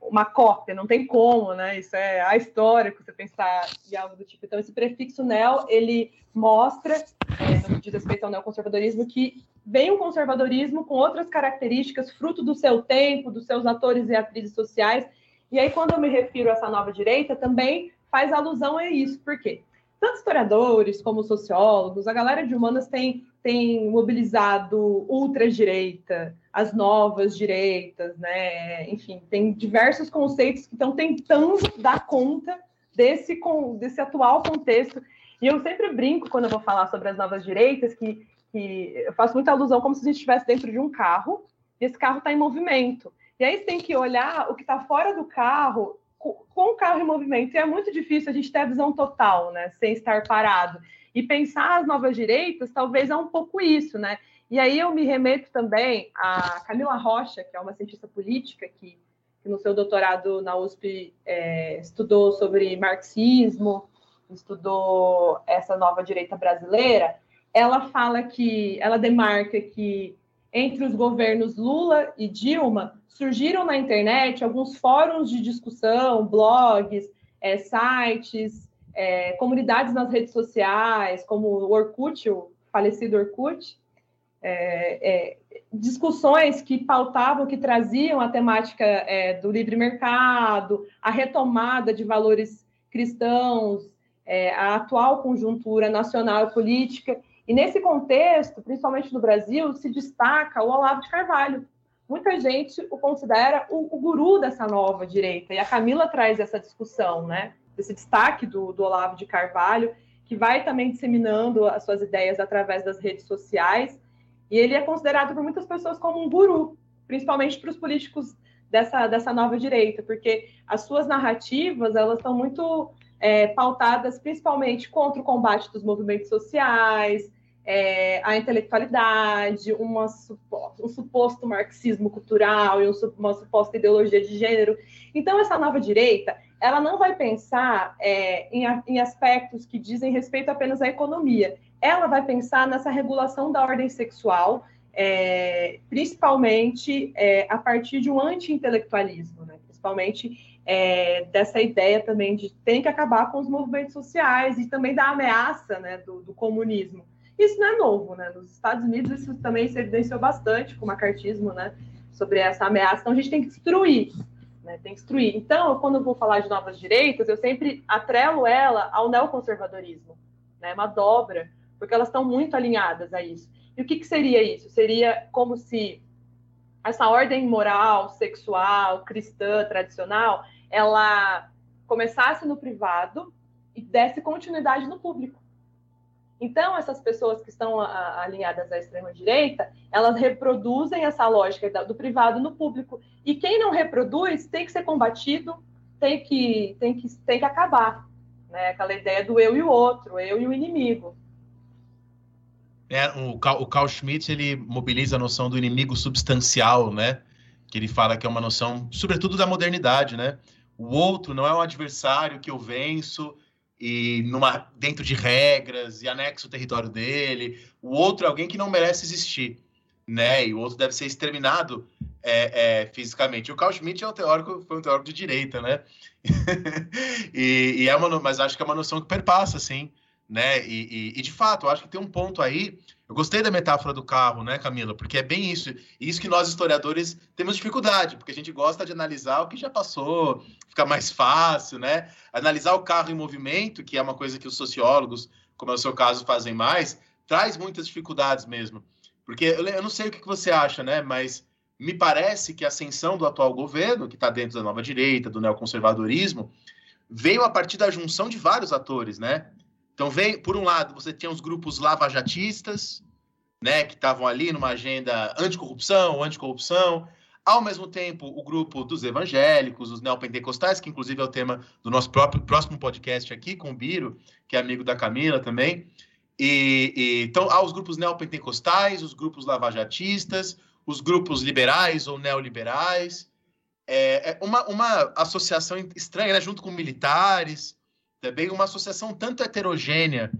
uma cópia, não tem como, né? Isso é ahistórico você pensar em algo do tipo. Então, esse prefixo neo, ele mostra, é, no que diz respeito ao neoconservadorismo, que vem um conservadorismo com outras características, fruto do seu tempo, dos seus atores e atrizes sociais. E aí, quando eu me refiro a essa nova direita, também faz alusão a isso. Por quê? Tanto historiadores como sociólogos, a galera de humanas tem, tem mobilizado ultradireita, as novas direitas, né? Enfim, tem diversos conceitos que estão tentando dar conta desse, desse atual contexto. E eu sempre brinco quando eu vou falar sobre as novas direitas, que, que eu faço muita alusão como se a gente estivesse dentro de um carro e esse carro está em movimento. E aí você tem que olhar o que está fora do carro com o carro em movimento. E é muito difícil a gente ter a visão total, né? Sem estar parado. E pensar as novas direitas talvez é um pouco isso, né? E aí eu me remeto também a Camila Rocha, que é uma cientista política que, que no seu doutorado na USP é, estudou sobre marxismo, estudou essa nova direita brasileira. Ela fala que, ela demarca que entre os governos Lula e Dilma surgiram na internet alguns fóruns de discussão, blogs, é, sites, é, comunidades nas redes sociais, como o Orkut, o falecido Orkut, é, é, discussões que pautavam, que traziam a temática é, do livre mercado, a retomada de valores cristãos, é, a atual conjuntura nacional e política. E nesse contexto, principalmente no Brasil, se destaca o Olavo de Carvalho. Muita gente o considera o, o guru dessa nova direita, e a Camila traz essa discussão, né? Esse destaque do, do Olavo de Carvalho, que vai também disseminando as suas ideias através das redes sociais e ele é considerado por muitas pessoas como um guru, principalmente para os políticos dessa, dessa nova direita, porque as suas narrativas elas estão muito é, pautadas principalmente contra o combate dos movimentos sociais, é, a intelectualidade, uma, um suposto marxismo cultural e uma suposta ideologia de gênero. Então, essa nova direita, ela não vai pensar é, em, em aspectos que dizem respeito apenas à economia, ela vai pensar nessa regulação da ordem sexual, é, principalmente é, a partir de um anti-intelectualismo, né? principalmente é, dessa ideia também de tem que acabar com os movimentos sociais e também da ameaça né, do, do, comunismo. Isso não é novo, né? Nos Estados Unidos isso também se evidenciou bastante com o macartismo, né? Sobre essa ameaça. Então a gente tem que destruir né? Tem que instruir. Então, quando eu vou falar de novas direitas, eu sempre atrelo ela ao neoconservadorismo, né? Uma dobra, porque elas estão muito alinhadas a isso. E o que, que seria isso? Seria como se essa ordem moral, sexual, cristã, tradicional, ela começasse no privado e desse continuidade no público. Então, essas pessoas que estão alinhadas à extrema-direita, elas reproduzem essa lógica do privado no público. E quem não reproduz tem que ser combatido, tem que, tem que, tem que acabar. Né? Aquela ideia do eu e o outro, eu e o inimigo. É, o, Carl, o Carl Schmitt ele mobiliza a noção do inimigo substancial, né? Que ele fala que é uma noção, sobretudo da modernidade, né? O outro não é um adversário que eu venço e numa, dentro de regras e anexo o território dele. O outro é alguém que não merece existir, né? E o outro deve ser exterminado é, é, fisicamente. O Carl Schmitt é um teórico, foi um teórico de direita, né? [laughs] e, e, é uma, mas acho que é uma noção que perpassa, assim, né? E, e, e, de fato, acho que tem um ponto aí. Eu gostei da metáfora do carro, né, Camila? Porque é bem isso. Isso que nós historiadores temos dificuldade, porque a gente gosta de analisar o que já passou, fica mais fácil, né? Analisar o carro em movimento, que é uma coisa que os sociólogos, como é o seu caso, fazem mais, traz muitas dificuldades mesmo. Porque eu, não sei o que você acha, né? Mas me parece que a ascensão do atual governo, que está dentro da nova direita, do neoconservadorismo, veio a partir da junção de vários atores, né? Então, vem, por um lado, você tinha os grupos lavajatistas, né, que estavam ali numa agenda anticorrupção, anticorrupção. Ao mesmo tempo, o grupo dos evangélicos, os neopentecostais, que inclusive é o tema do nosso próprio próximo podcast aqui, com o Biro, que é amigo da Camila também. E, e, então, há os grupos neopentecostais, os grupos lavajatistas, os grupos liberais ou neoliberais. É, é uma, uma associação estranha, né, junto com militares também uma associação tanto heterogênea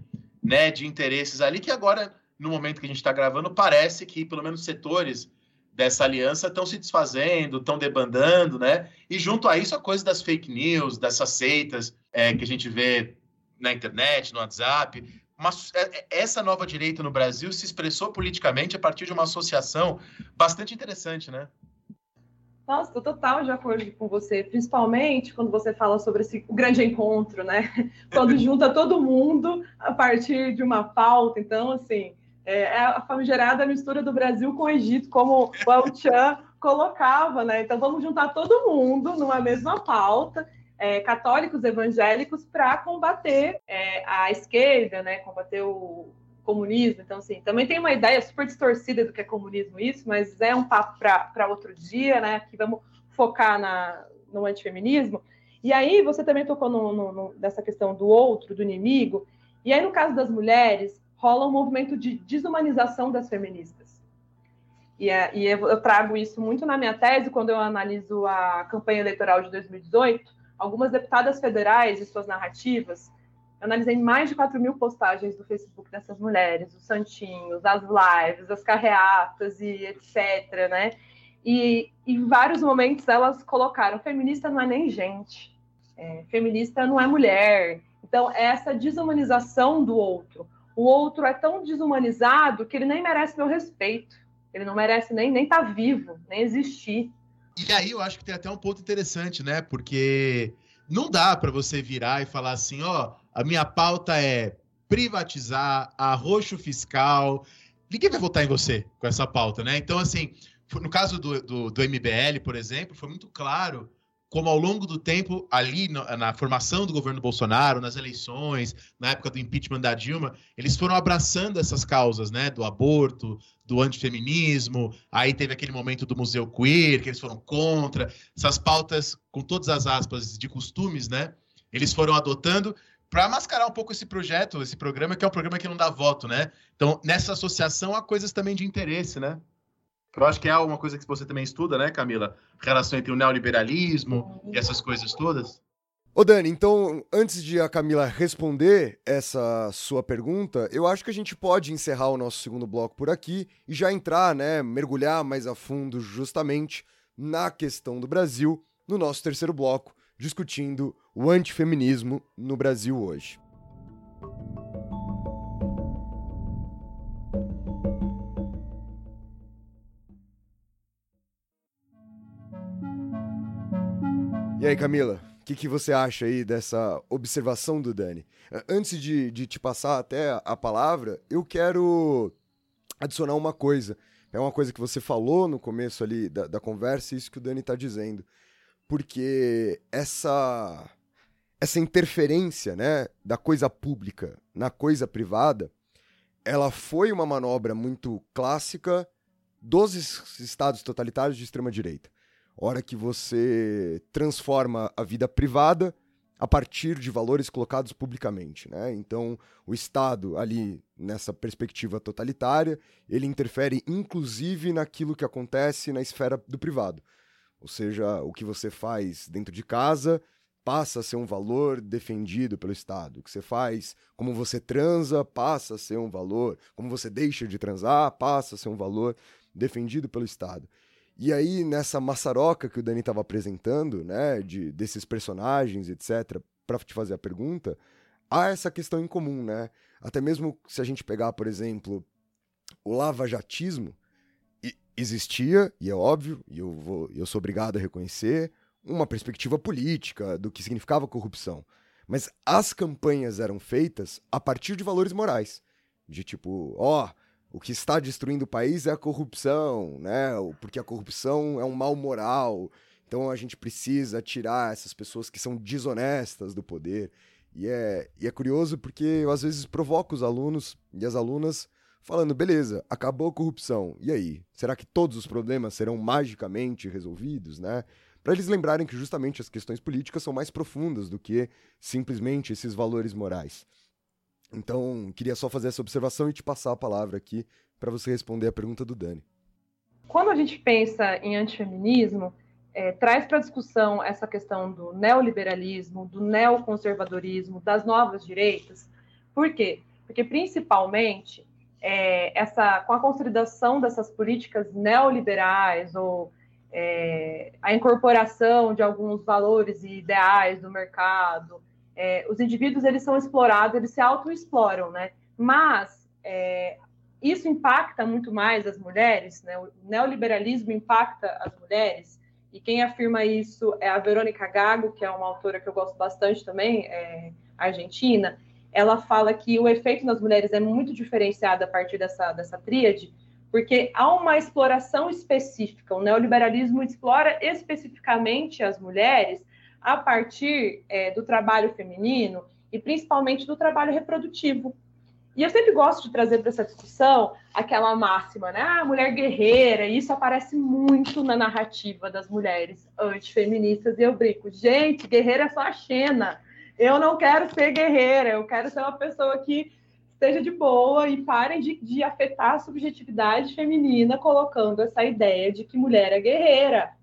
né, de interesses ali que agora, no momento que a gente está gravando, parece que pelo menos setores dessa aliança estão se desfazendo, estão debandando, né? E junto a isso a coisa das fake news, dessas seitas é, que a gente vê na internet, no WhatsApp. Uma, é, é, essa nova direita no Brasil se expressou politicamente a partir de uma associação bastante interessante, né? Nossa, estou total de acordo com você, principalmente quando você fala sobre esse grande encontro, né? [laughs] Quando junta todo mundo a partir de uma pauta. Então, assim, é, é a famigerada mistura do Brasil com o Egito, como o El Chan colocava, né? Então, vamos juntar todo mundo numa mesma pauta, é, católicos, evangélicos, para combater é, a esquerda, né? Combater o, comunismo. Então, assim, também tem uma ideia super distorcida do que é comunismo isso, mas é um papo para outro dia, né? Que vamos focar na, no antifeminismo. E aí você também tocou no, no, no, nessa questão do outro, do inimigo. E aí, no caso das mulheres, rola um movimento de desumanização das feministas. E, é, e eu trago isso muito na minha tese, quando eu analiso a campanha eleitoral de 2018. Algumas deputadas federais e suas narrativas eu analisei mais de 4 mil postagens do Facebook dessas mulheres, os santinhos, as lives, as carreatas e etc, né? E em vários momentos elas colocaram: feminista não é nem gente, é, feminista não é mulher. Então, é essa desumanização do outro. O outro é tão desumanizado que ele nem merece meu respeito. Ele não merece nem estar tá vivo, nem existir. E aí eu acho que tem até um ponto interessante, né? Porque não dá para você virar e falar assim, ó, a minha pauta é privatizar, arroxo fiscal. Ninguém vai votar em você com essa pauta, né? Então, assim, no caso do, do, do MBL, por exemplo, foi muito claro como ao longo do tempo, ali no, na formação do governo Bolsonaro, nas eleições, na época do impeachment da Dilma, eles foram abraçando essas causas, né? Do aborto, do antifeminismo, aí teve aquele momento do Museu Queer, que eles foram contra, essas pautas, com todas as aspas, de costumes, né? Eles foram adotando para mascarar um pouco esse projeto, esse programa, que é um programa que não dá voto, né? Então, nessa associação há coisas também de interesse, né? Eu acho que é uma coisa que você também estuda, né, Camila? Relação entre o neoliberalismo e essas coisas todas. Ô Dani, então, antes de a Camila responder essa sua pergunta, eu acho que a gente pode encerrar o nosso segundo bloco por aqui e já entrar, né, mergulhar mais a fundo justamente na questão do Brasil no nosso terceiro bloco, discutindo o antifeminismo no Brasil hoje. aí, Camila? O que, que você acha aí dessa observação do Dani? Antes de, de te passar até a palavra, eu quero adicionar uma coisa. É uma coisa que você falou no começo ali da, da conversa, isso que o Dani está dizendo. Porque essa, essa interferência né, da coisa pública na coisa privada, ela foi uma manobra muito clássica dos estados totalitários de extrema-direita. Hora que você transforma a vida privada a partir de valores colocados publicamente, né? Então, o Estado ali nessa perspectiva totalitária, ele interfere inclusive naquilo que acontece na esfera do privado. Ou seja, o que você faz dentro de casa passa a ser um valor defendido pelo Estado. O que você faz, como você transa, passa a ser um valor. Como você deixa de transar, passa a ser um valor defendido pelo Estado. E aí, nessa maçaroca que o Dani estava apresentando, né, de, desses personagens, etc., para te fazer a pergunta, há essa questão em comum, né? Até mesmo se a gente pegar, por exemplo, o lavajatismo, existia, e é óbvio, e eu, vou, eu sou obrigado a reconhecer, uma perspectiva política do que significava corrupção. Mas as campanhas eram feitas a partir de valores morais. De tipo, ó, oh, o que está destruindo o país é a corrupção, né? Porque a corrupção é um mal moral. Então a gente precisa tirar essas pessoas que são desonestas do poder. E é, e é curioso porque eu às vezes provoco os alunos e as alunas falando, beleza, acabou a corrupção. E aí? Será que todos os problemas serão magicamente resolvidos, né? Para eles lembrarem que justamente as questões políticas são mais profundas do que simplesmente esses valores morais. Então, queria só fazer essa observação e te passar a palavra aqui para você responder a pergunta do Dani. Quando a gente pensa em antifeminismo, é, traz para discussão essa questão do neoliberalismo, do neoconservadorismo, das novas direitas. Por quê? Porque, principalmente, é, essa, com a consolidação dessas políticas neoliberais ou é, a incorporação de alguns valores e ideais do mercado, é, os indivíduos eles são explorados, eles se autoexploram, né? Mas é, isso impacta muito mais as mulheres, né? O neoliberalismo impacta as mulheres, e quem afirma isso é a Verônica Gago, que é uma autora que eu gosto bastante também, é, argentina. Ela fala que o efeito nas mulheres é muito diferenciado a partir dessa, dessa tríade, porque há uma exploração específica. O neoliberalismo explora especificamente as mulheres a partir é, do trabalho feminino e principalmente do trabalho reprodutivo. E eu sempre gosto de trazer para essa discussão aquela máxima, né? Ah, mulher guerreira, e isso aparece muito na narrativa das mulheres antifeministas, e eu brinco, gente, guerreira é só a Xena. Eu não quero ser guerreira, eu quero ser uma pessoa que esteja de boa e parem de, de afetar a subjetividade feminina, colocando essa ideia de que mulher é guerreira.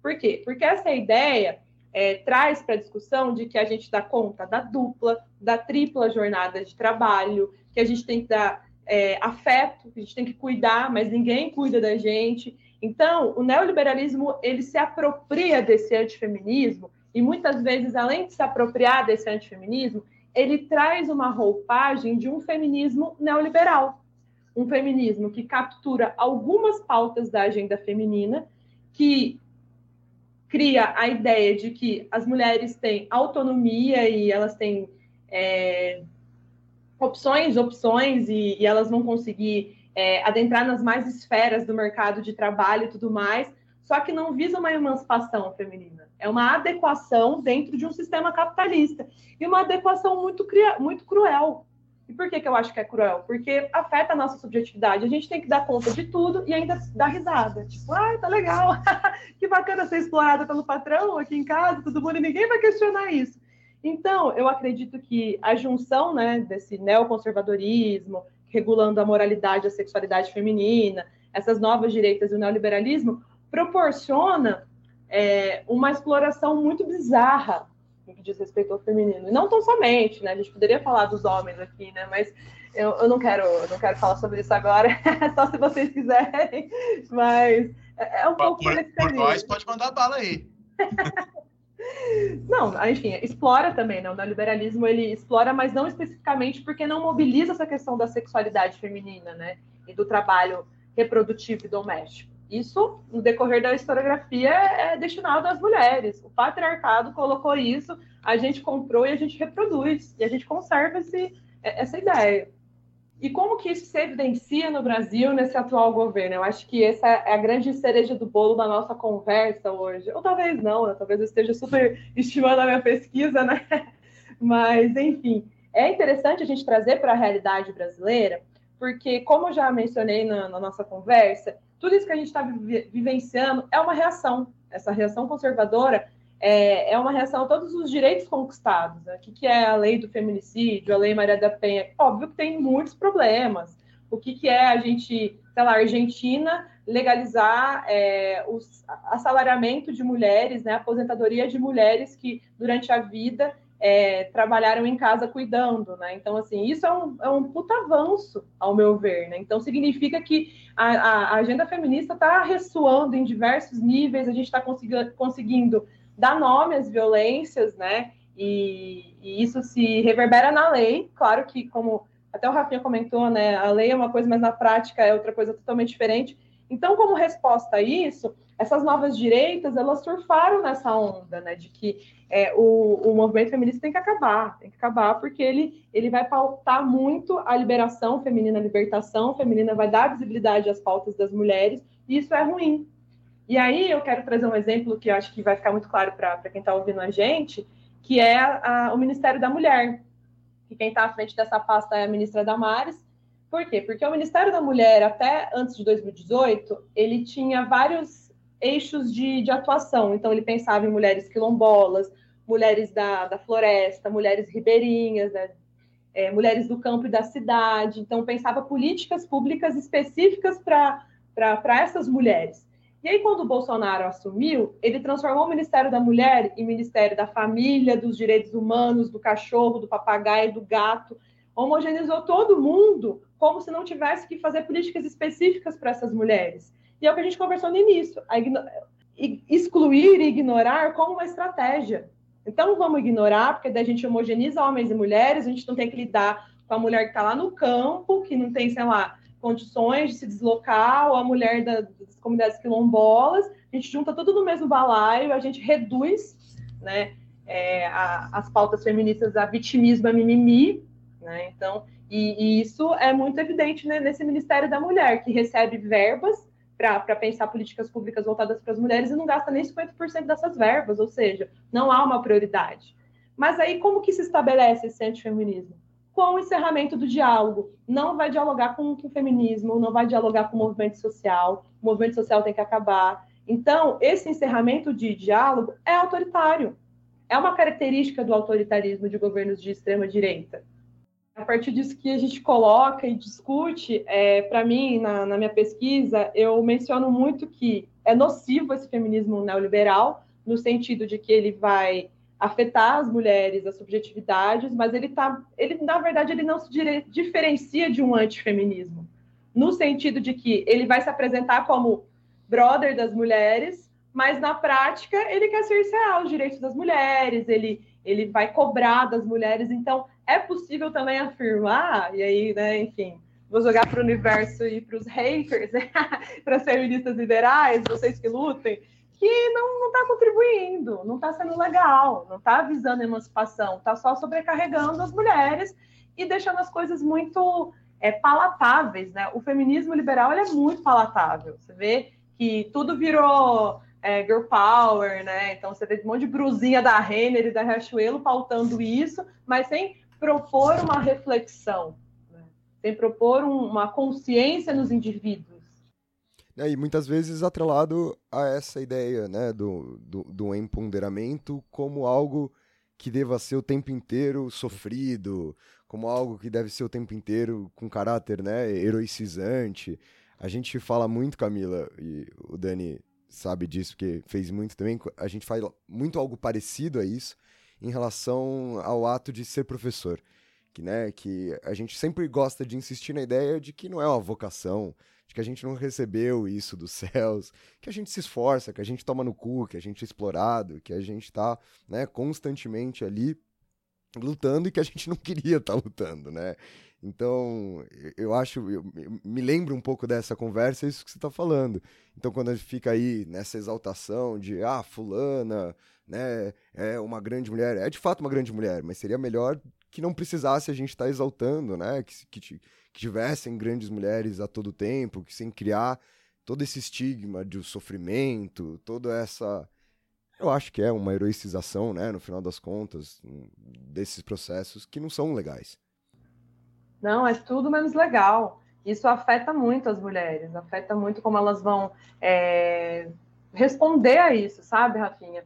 Por quê? Porque essa ideia é, traz para a discussão de que a gente dá conta da dupla, da tripla jornada de trabalho, que a gente tem que dar é, afeto, que a gente tem que cuidar, mas ninguém cuida da gente. Então, o neoliberalismo ele se apropria desse antifeminismo e muitas vezes, além de se apropriar desse antifeminismo, ele traz uma roupagem de um feminismo neoliberal, um feminismo que captura algumas pautas da agenda feminina, que cria a ideia de que as mulheres têm autonomia e elas têm é, opções, opções, e, e, elas vão conseguir é, adentrar nas mais esferas do mercado de trabalho e tudo mais, só que não visa uma emancipação feminina. É uma adequação dentro de um sistema capitalista. E uma adequação muito, muito cruel, e por que, que eu acho que é cruel? Porque afeta a nossa subjetividade. A gente tem que dar conta de tudo e ainda dar risada. Tipo, ah, tá legal. [laughs] que bacana ser explorada pelo patrão aqui em casa, todo mundo, e ninguém vai questionar isso. Então, eu acredito que a junção né, desse neoconservadorismo, regulando a moralidade a sexualidade feminina, essas novas direitas e o neoliberalismo, proporciona é, uma exploração muito bizarra no que diz respeito ao feminino. E não tão somente, né? A gente poderia falar dos homens aqui, né? Mas eu, eu não quero, eu não quero falar sobre isso agora, [laughs] só se vocês quiserem. Mas é, é um pouco por, por nós, pode mandar bala aí. [laughs] Não, enfim, explora também, né? O neoliberalismo ele explora, mas não especificamente porque não mobiliza essa questão da sexualidade feminina, né? E do trabalho reprodutivo e doméstico. Isso, no decorrer da historiografia, é destinado às mulheres. O patriarcado colocou isso, a gente comprou e a gente reproduz, e a gente conserva esse, essa ideia. E como que isso se evidencia no Brasil nesse atual governo? Eu acho que essa é a grande cereja do bolo da nossa conversa hoje. Ou talvez não, né? talvez eu esteja super [laughs] estimando a minha pesquisa, né? [laughs] Mas, enfim, é interessante a gente trazer para a realidade brasileira, porque, como já mencionei na, na nossa conversa, tudo isso que a gente está vivenciando é uma reação. Essa reação conservadora é, é uma reação a todos os direitos conquistados. Né? O que, é a lei do feminicídio, a lei Maria da Penha? Óbvio que tem muitos problemas. O que, que é a gente, sei lá, Argentina legalizar é, o assalariamento de mulheres, né, aposentadoria de mulheres que durante a vida é, trabalharam em casa cuidando, né? Então, assim, isso é um, é um puta avanço, ao meu ver, né? Então, significa que a, a agenda feminista está ressoando em diversos níveis, a gente está consegui conseguindo dar nome às violências, né? E, e, isso se reverbera na lei, claro que, como até o Rafinha comentou, né? A lei é uma coisa, mas na prática é outra coisa totalmente diferente. Então, como resposta a isso, essas novas direitas, elas surfaram nessa onda, né, de que é, o, o movimento feminista tem que acabar, tem que acabar, porque ele, ele vai pautar muito a liberação feminina, a libertação feminina, vai dar visibilidade às pautas das mulheres, e isso é ruim. E aí eu quero trazer um exemplo que eu acho que vai ficar muito claro para quem está ouvindo a gente, que é a, o Ministério da Mulher, que quem está à frente dessa pasta é a ministra Damares, por quê? Porque o Ministério da Mulher, até antes de 2018, ele tinha vários eixos de, de atuação. Então, ele pensava em mulheres quilombolas, mulheres da, da floresta, mulheres ribeirinhas, né? é, mulheres do campo e da cidade. Então, pensava políticas públicas específicas para essas mulheres. E aí, quando o Bolsonaro assumiu, ele transformou o Ministério da Mulher em Ministério da Família, dos Direitos Humanos, do cachorro, do papagaio, do gato. Homogeneizou todo mundo como se não tivesse que fazer políticas específicas para essas mulheres. E é o que a gente conversou no início, excluir e ignorar como uma estratégia. Então, vamos ignorar, porque daí a gente homogeniza homens e mulheres, a gente não tem que lidar com a mulher que está lá no campo, que não tem, sei lá, condições de se deslocar, ou a mulher da, das comunidades quilombolas, a gente junta tudo no mesmo balaio, a gente reduz né, é, a, as pautas feministas a vitimismo, a mimimi, né? Então, e, e isso é muito evidente né, nesse Ministério da Mulher, que recebe verbas para pensar políticas públicas voltadas para as mulheres e não gasta nem 50% dessas verbas, ou seja, não há uma prioridade. Mas aí como que se estabelece esse antifeminismo? Com o encerramento do diálogo. Não vai dialogar com, o feminismo, não vai dialogar com o movimento social, o movimento social tem que acabar. Então, esse encerramento de diálogo é autoritário. É uma característica do autoritarismo de governos de extrema direita a partir disso que a gente coloca e discute, é, para mim, na, na, minha pesquisa, eu menciono muito que é nocivo esse feminismo neoliberal, no sentido de que ele vai afetar as mulheres, as subjetividades, mas ele tá, ele na verdade ele não se dire, diferencia de um antifeminismo, no sentido de que ele vai se apresentar como brother das mulheres, mas na prática ele quer cercear os direitos das mulheres, ele ele vai cobrar das mulheres, então é possível também afirmar, e aí, né, enfim, vou jogar para o universo e para os haters, [laughs] para as feministas liberais, vocês que lutem, que não está contribuindo, não está sendo legal, não está avisando a emancipação, está só sobrecarregando as mulheres e deixando as coisas muito é, palatáveis, né? O feminismo liberal é muito palatável. Você vê que tudo virou é, girl power, né? Então você vê um monte de brusinha da Renner e da Riachuelo pautando isso, mas sem propor uma reflexão, né? sem propor um, uma consciência nos indivíduos. É, e muitas vezes atrelado a essa ideia né, do, do, do empoderamento como algo que deva ser o tempo inteiro sofrido, como algo que deve ser o tempo inteiro com caráter né, heroicizante. A gente fala muito, Camila, e o Dani sabe disso, porque fez muito também, a gente faz muito algo parecido a isso, em relação ao ato de ser professor. Que, né, que a gente sempre gosta de insistir na ideia de que não é uma vocação, de que a gente não recebeu isso dos [laughs] céus, que a gente se esforça, que a gente toma no cu, que a gente é explorado, que a gente está né, constantemente ali lutando e que a gente não [laughs] queria estar tá lutando, né? Então, eu acho, eu me lembro um pouco dessa conversa, isso que você está falando. Então, quando a gente fica aí nessa exaltação de, ah, fulana, né, é uma grande mulher, é de fato uma grande mulher, mas seria melhor que não precisasse a gente estar tá exaltando, né, que, que, que, tivessem grandes mulheres a todo tempo, que sem criar todo esse estigma de sofrimento, toda essa... Eu acho que é uma heroicização, né, no final das contas, desses processos que não são legais. Não, é tudo menos legal. Isso afeta muito as mulheres, afeta muito como elas vão é, responder a isso, sabe, Rafinha?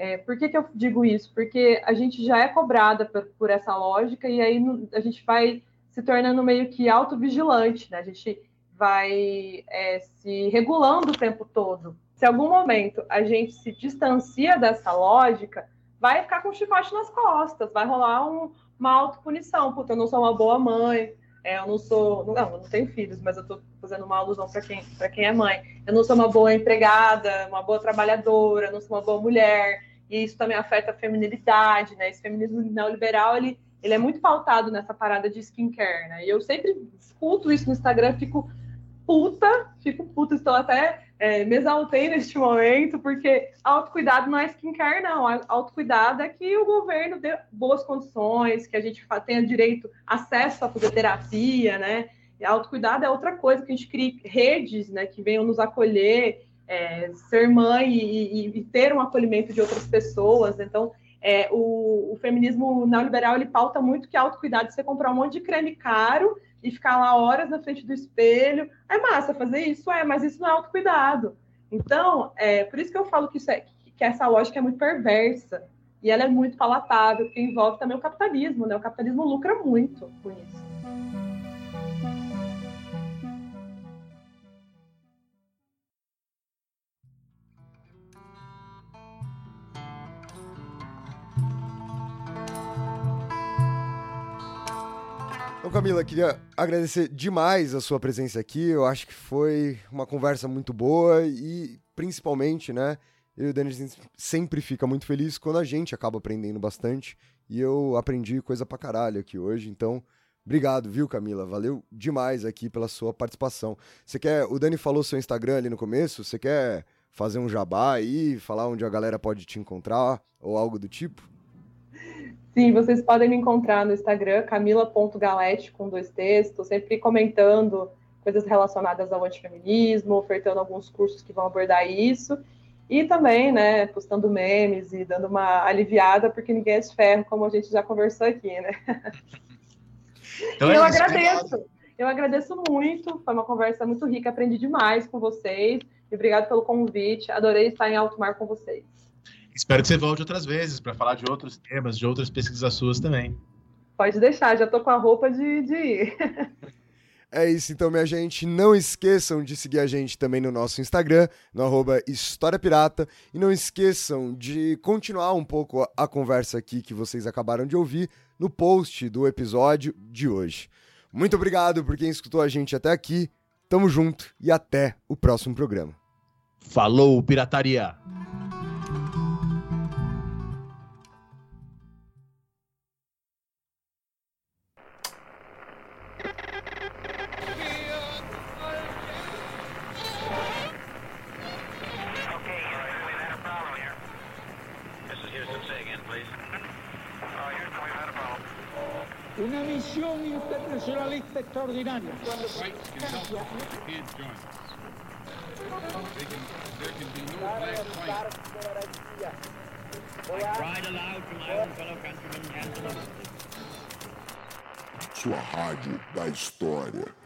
É, por que, que eu digo isso? Porque a gente já é cobrada por, por essa lógica e aí a gente vai se tornando meio que autovigilante, né? A gente vai é, se regulando o tempo todo. Se algum momento a gente se distancia dessa lógica, vai ficar com um chicote nas costas, vai rolar um, uma autopunição. Puta, eu não sou uma boa mãe, é, eu não sou. Não, eu não tenho filhos, mas eu estou fazendo uma alusão para quem, quem é mãe. Eu não sou uma boa empregada, uma boa trabalhadora, não sou uma boa mulher. E isso também afeta a feminilidade, né? Esse feminismo neoliberal, ele, ele é muito pautado nessa parada de skincare, né? E eu sempre escuto isso no Instagram, fico puta, fico puta, estou até é, me exaltei neste momento, porque autocuidado não é skincare, não. Autocuidado é que o governo dê boas condições, que a gente tenha direito, acesso a fazer terapia, né? E autocuidado é outra coisa, que a gente crie redes, né, que venham nos acolher, é, ser mãe e, e, e, ter um acolhimento de outras pessoas. Então, é, o, o, feminismo neoliberal, ele pauta muito que autocuidado você comprar um monte de creme caro e ficar lá horas na frente do espelho. É massa fazer isso, é, mas isso não é autocuidado. Então, é por isso que eu falo que, é, que essa lógica é muito perversa e ela é muito palatável, porque envolve também o capitalismo, né? O capitalismo lucra muito com isso. Camila, queria agradecer demais a sua presença aqui. Eu acho que foi uma conversa muito boa e, principalmente, né? Eu e o Denis sempre fica muito feliz quando a gente acaba aprendendo bastante. E eu aprendi coisa pra caralho aqui hoje. Então, obrigado, viu, Camila? Valeu demais aqui pela sua participação. Você quer. O Dani falou seu Instagram ali no começo. Você quer fazer um jabá aí, falar onde a galera pode te encontrar ou algo do tipo? Sim, vocês podem me encontrar no Instagram, camila.galete, com dois textos, sempre comentando coisas relacionadas ao antifeminismo, ofertando alguns cursos que vão abordar isso. E também, né, postando memes e dando uma aliviada, porque ninguém é de ferro, como a gente já conversou aqui, né? [laughs] Então, eu é agradeço. Eu agradeço muito, foi uma conversa muito rica, aprendi demais com vocês. E obrigado pelo convite. Adorei estar em alto mar com vocês. Espero que você volte outras vezes para falar de outros temas, de outras pesquisas suas também. Pode deixar, já tô com a roupa de, de ir. [laughs] É isso, então, minha gente. Não esqueçam de seguir a gente também no nosso Instagram, no arroba História Pirata. E não esqueçam de continuar um pouco a conversa aqui que vocês acabaram de ouvir no post do episódio de hoje. Muito obrigado por quem escutou a gente até aqui. Tamo junto e até o próximo programa. Falou, pirataria! Misión internacionalista extraordinaria. Sua rádio da história.